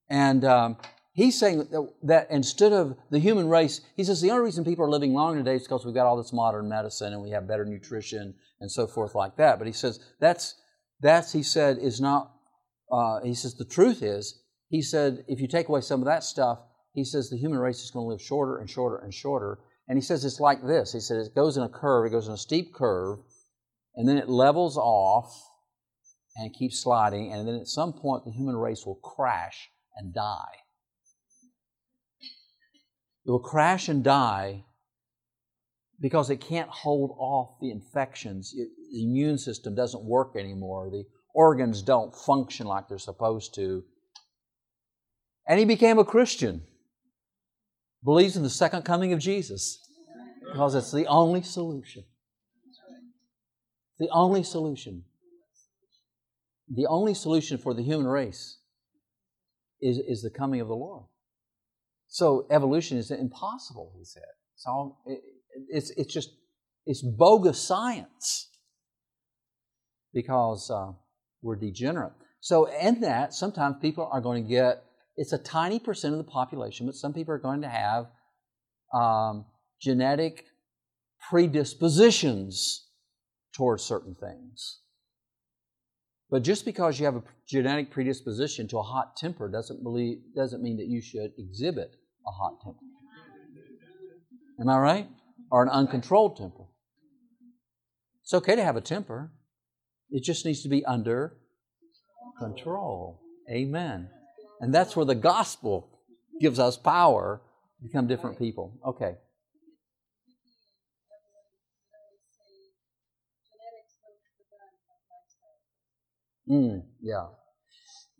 And um, he's saying that, that, instead of the human race, he says the only reason people are living longer today is because we've got all this modern medicine and we have better nutrition and so forth like that. But he says that's, that's he said, is not, uh, he says the truth is he said, if you take away some of that stuff, he says the human race is going to live shorter and shorter and shorter. And he says it's like this. He says it goes in a curve, it goes in a steep curve, and then it levels off and keep sliding, and then at some point the human race will crash and die. It will crash and die because it can't hold off the infections. It, the immune system doesn't work anymore. The organs don't function like they're supposed to. And he became a Christian. Believes in the second coming of Jesus because it's the only solution. The only solution. The only solution for the human race is, is the coming of the Lord. So evolution is impossible, he said. So it, it's, it's just, it's bogus science because uh, we're degenerate. So in that, sometimes people are going to get it's a tiny percent of the population, but some people are going to have um, genetic predispositions towards certain things. But just because you have a genetic predisposition to a hot temper doesn't, believe, doesn't mean that you should exhibit a hot temper. Am I right? Or an uncontrolled temper. It's okay to have a temper. It just needs to be under control. Amen. And that's where the gospel gives us power to become different people. Okay. Mm, yeah.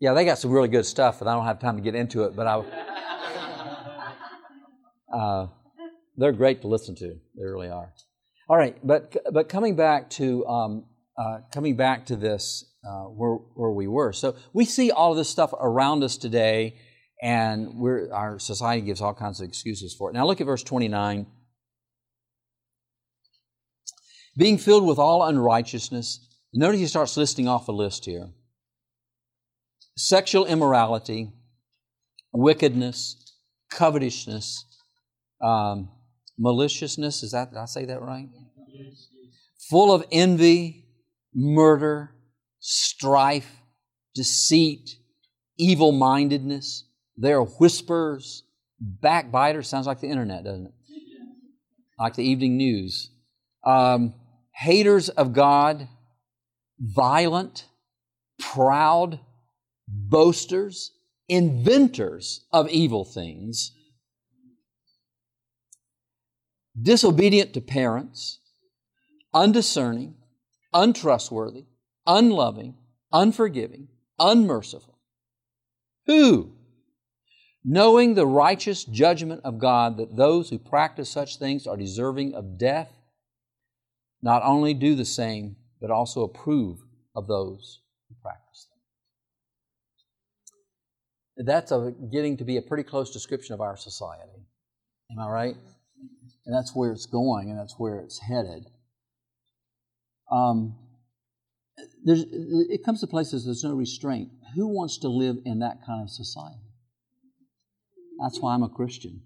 Yeah, they got some really good stuff, and I don't have time to get into it, but I. [laughs] Uh, they're great to listen to. They really are. All right, but but coming back to um, uh, coming back to this, uh, where, where we were. So we see all of this stuff around us today, And we're, our society gives all kinds of excuses for it. Now look at verse 29. Being filled with all unrighteousness. Notice he starts listing off a list here sexual immorality, wickedness, covetousness, um, maliciousness. Is that, did I say that right? Full of envy, murder, strife, deceit, evil mindedness. They are whispers, backbiters. Sounds like the internet, doesn't it? Like the evening news. Um, haters of God, violent, proud, boasters, inventors of evil things, disobedient to parents, undiscerning, untrustworthy, unloving, unforgiving, unmerciful. Who, knowing the righteous judgment of God that those who practice such things are deserving of death, not only do the same, but also approve of those who practice them. That's a, getting to be a pretty close description of our society. Am I right? And that's where it's going, and that's where it's headed. Um, it comes to places there's no restraint. Who wants to live in that kind of society? That's why I'm a Christian.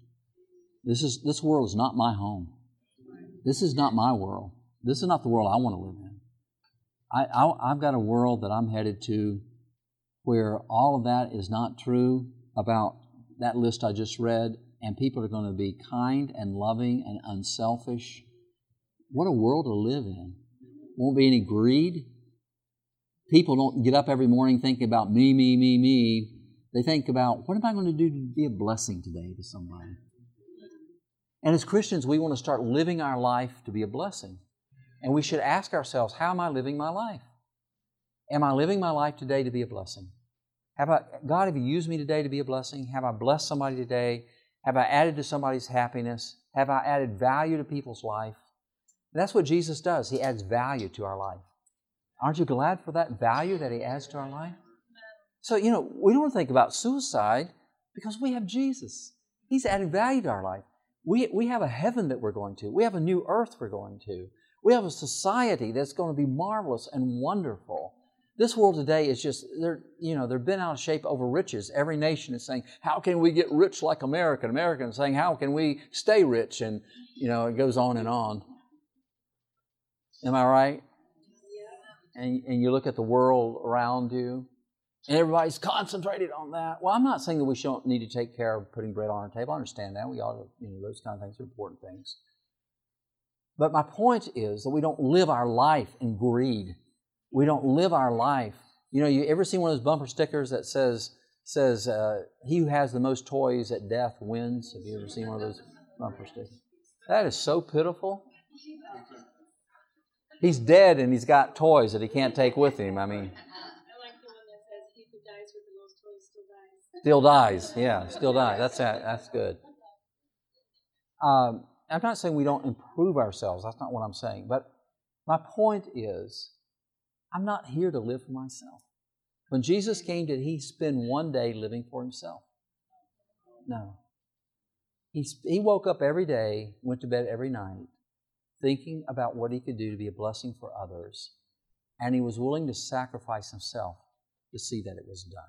This is this world is not my home. This is not my world. This is not the world I want to live in. I, I, I've got a world that I'm headed to where all of that is not true about that list I just read, and people are going to be kind and loving and unselfish. What a world to live in. Won't be any greed. People don't get up every morning thinking about me, me, me, me. They think about what am I going to do to be a blessing today to somebody? And as Christians, we want to start living our life to be a blessing. And we should ask ourselves, how am I living my life? Am I living my life today to be a blessing? Have I, God, have you used me today to be a blessing? Have I blessed somebody today? Have I added to somebody's happiness? Have I added value to people's life? That's what Jesus does. He adds value to our life. Aren't you glad for that value that He adds to our life? So, you know, we don't think about suicide because we have Jesus. He's added value to our life. We, we have a heaven that we're going to, we have a new earth we're going to. We have a society that's going to be marvelous and wonderful. This world today is just they're you know they're been out of shape over riches. Every nation is saying, "How can we get rich like America?" And Americans saying, "How can we stay rich?" And you know it goes on and on. Am I right? And, and you look at the world around you, and everybody's concentrated on that. Well, I'm not saying that we don't need to take care of putting bread on our table. I understand that. We ought to, you know, those kind of things are important things. But my point is that we don't live our life in greed. We don't live our life. You know, you ever seen one of those bumper stickers that says, says uh, he who has the most toys at death wins? Have you ever seen one of those bumper stickers? That is so pitiful. He's dead and he's got toys that he can't take with him. I mean, I like the one that says he who dies with the most toys still dies. Still dies, yeah, still dies. That's that's good. Um, I'm not saying we don't improve ourselves. That's not what I'm saying. But my point is, I'm not here to live for myself. When Jesus came, did he spend one day living for himself? No. He, he woke up every day, went to bed every night, thinking about what he could do to be a blessing for others, and he was willing to sacrifice himself to see that it was done.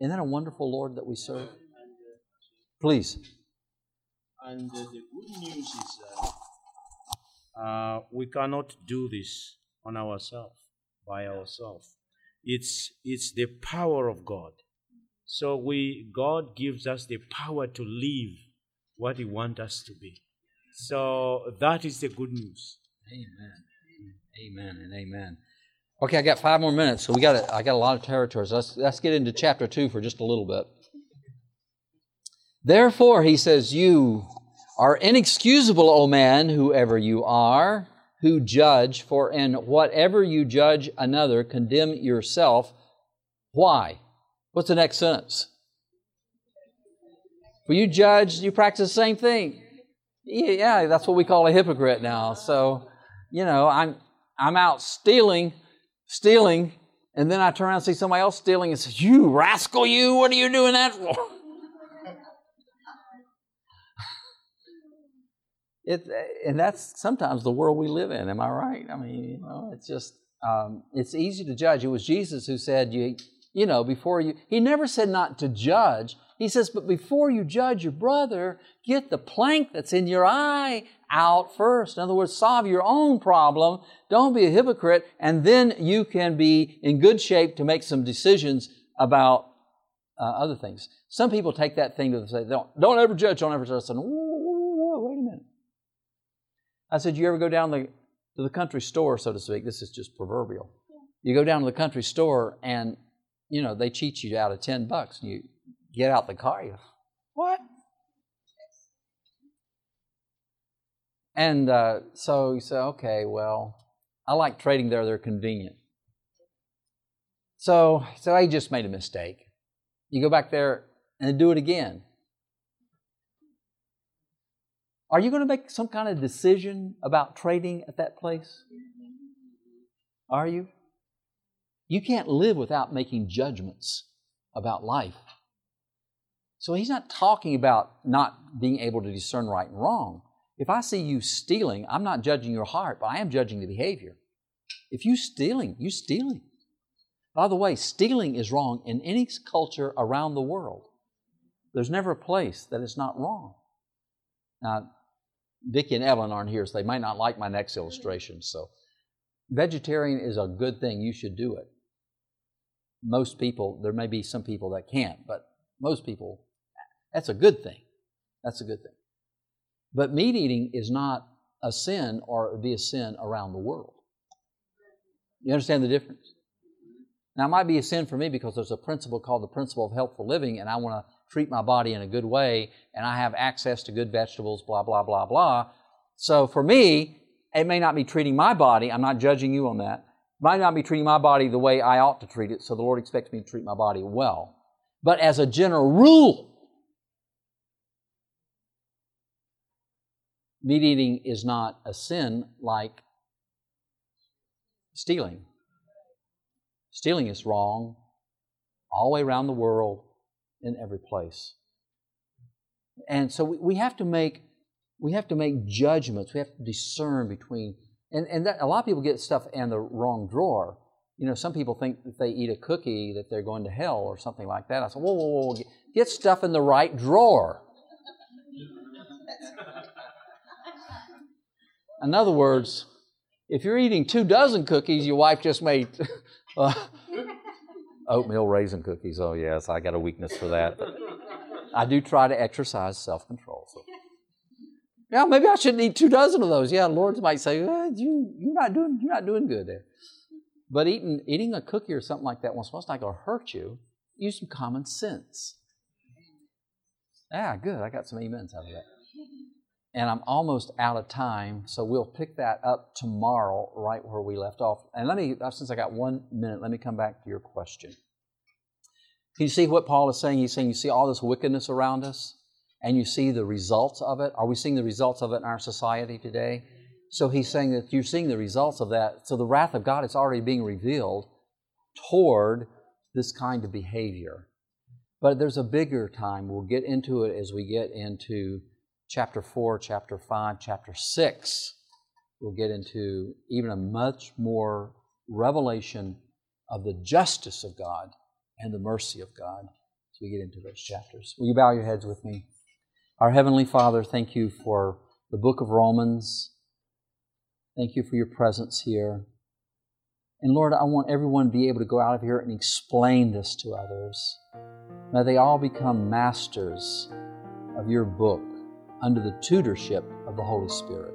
Isn't that a wonderful Lord that we serve? Please. And uh, the good news is that uh, we cannot do this on ourselves, by ourselves. It's, it's the power of God. So we, God gives us the power to live what He wants us to be. So that is the good news. Amen. Amen and amen. Okay, I got five more minutes, so we got I got a lot of territories. Let's let's get into chapter two for just a little bit. Therefore, he says, you are inexcusable, O man, whoever you are, who judge, for in whatever you judge another, condemn yourself. Why? What's the next sentence? For you judge, you practice the same thing yeah, that's what we call a hypocrite now. So, you know, I'm I'm out stealing, stealing And then I turn around and see somebody else stealing and say, You rascal, you, what are you doing that for? It, and that's sometimes the world we live in. Am I right? I mean, you know, it's just um, it's easy to judge. It was Jesus who said, "You, you know, before you." He never said not to judge. He says, "But before you judge your brother, get the plank that's in your eye out first. In other words, solve your own problem. Don't be a hypocrite, and then you can be in good shape to make some decisions about uh, other things. Some people take that thing to say, "Don't, don't ever judge. Don't ever judge." And. I said, You ever go down the, to the country store, so to speak? This is just proverbial. You go down to the country store and, you know, they cheat you out of 10 bucks. And you get out the car, you what? And uh, so you say, okay, well, I like trading there, they're convenient. So, so I just made a mistake. You go back there and do it again. Are you going to make some kind of decision about trading at that place? Are you? You can't live without making judgments about life. So he's not talking about not being able to discern right and wrong. If I see you stealing, I'm not judging your heart, but I am judging the behavior. If you're stealing, you're stealing. By the way, stealing is wrong in any culture around the world. There's never a place that is not wrong. Now, Vicki and Evelyn aren't here, so they might not like my next illustration. So, vegetarian is a good thing. You should do it. Most people, there may be some people that can't, but most people, that's a good thing. That's a good thing. But meat eating is not a sin, or it would be a sin around the world. You understand the difference? Now, it might be a sin for me because there's a principle called the principle of healthful living, and I want to treat my body in a good way, and I have access to good vegetables, blah, blah, blah, blah. So for me, it may not be treating my body, I'm not judging you on that, might not be treating my body the way I ought to treat it, so the Lord expects me to treat my body well. But as a general rule, meat eating is not a sin like stealing. Stealing is wrong all the way around the world in every place. And so we we have to make we have to make judgments. We have to discern between and, and that, a lot of people get stuff in the wrong drawer. You know, some people think if they eat a cookie that they're going to hell or something like that. I said, whoa, whoa, whoa, get stuff in the right drawer. In other words, if you're eating two dozen cookies, your wife just made [laughs] uh, oatmeal raisin cookies. Oh, yes, I got a weakness for that. I do try to exercise self control. So. Yeah, maybe I shouldn't eat two dozen of those. Yeah, Lords might say, you, you're, not doing, you're not doing good there. But eating, eating a cookie or something like that once in a while not going to hurt you. Use some common sense. Yeah, good. I got some amens out of that. And I'm almost out of time, so we'll pick that up tomorrow, right where we left off. And let me, uh, since I got one minute, let me come back to your question. Can you see what Paul is saying? He's saying, you see all this wickedness around us, and you see the results of it. Are we seeing the results of it in our society today? So he's saying that you're seeing the results of that. So the wrath of God is already being revealed toward this kind of behavior. But there's a bigger time. We'll get into it as we get into chapter 4, chapter 5, chapter 6, we'll get into even a much more revelation of the justice of God and the mercy of God as we get into those chapters. Will you bow your heads with me? Our Heavenly Father, thank you for the book of Romans. Thank you for your presence here. And Lord, I want everyone to be able to go out of here and explain this to others. May they all become masters of your book under the tutorship of the Holy Spirit.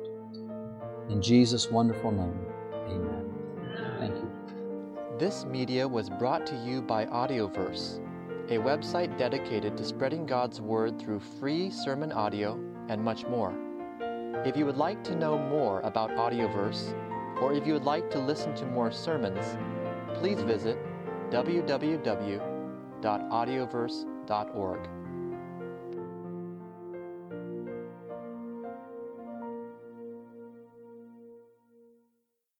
In Jesus' wonderful name, amen. Thank you. This media was brought to you by Audioverse, a website dedicated to spreading God's Word through free sermon audio and much more. If you would like to know more about Audioverse, or if you would like to listen to more sermons, please visit www.audioverse.org.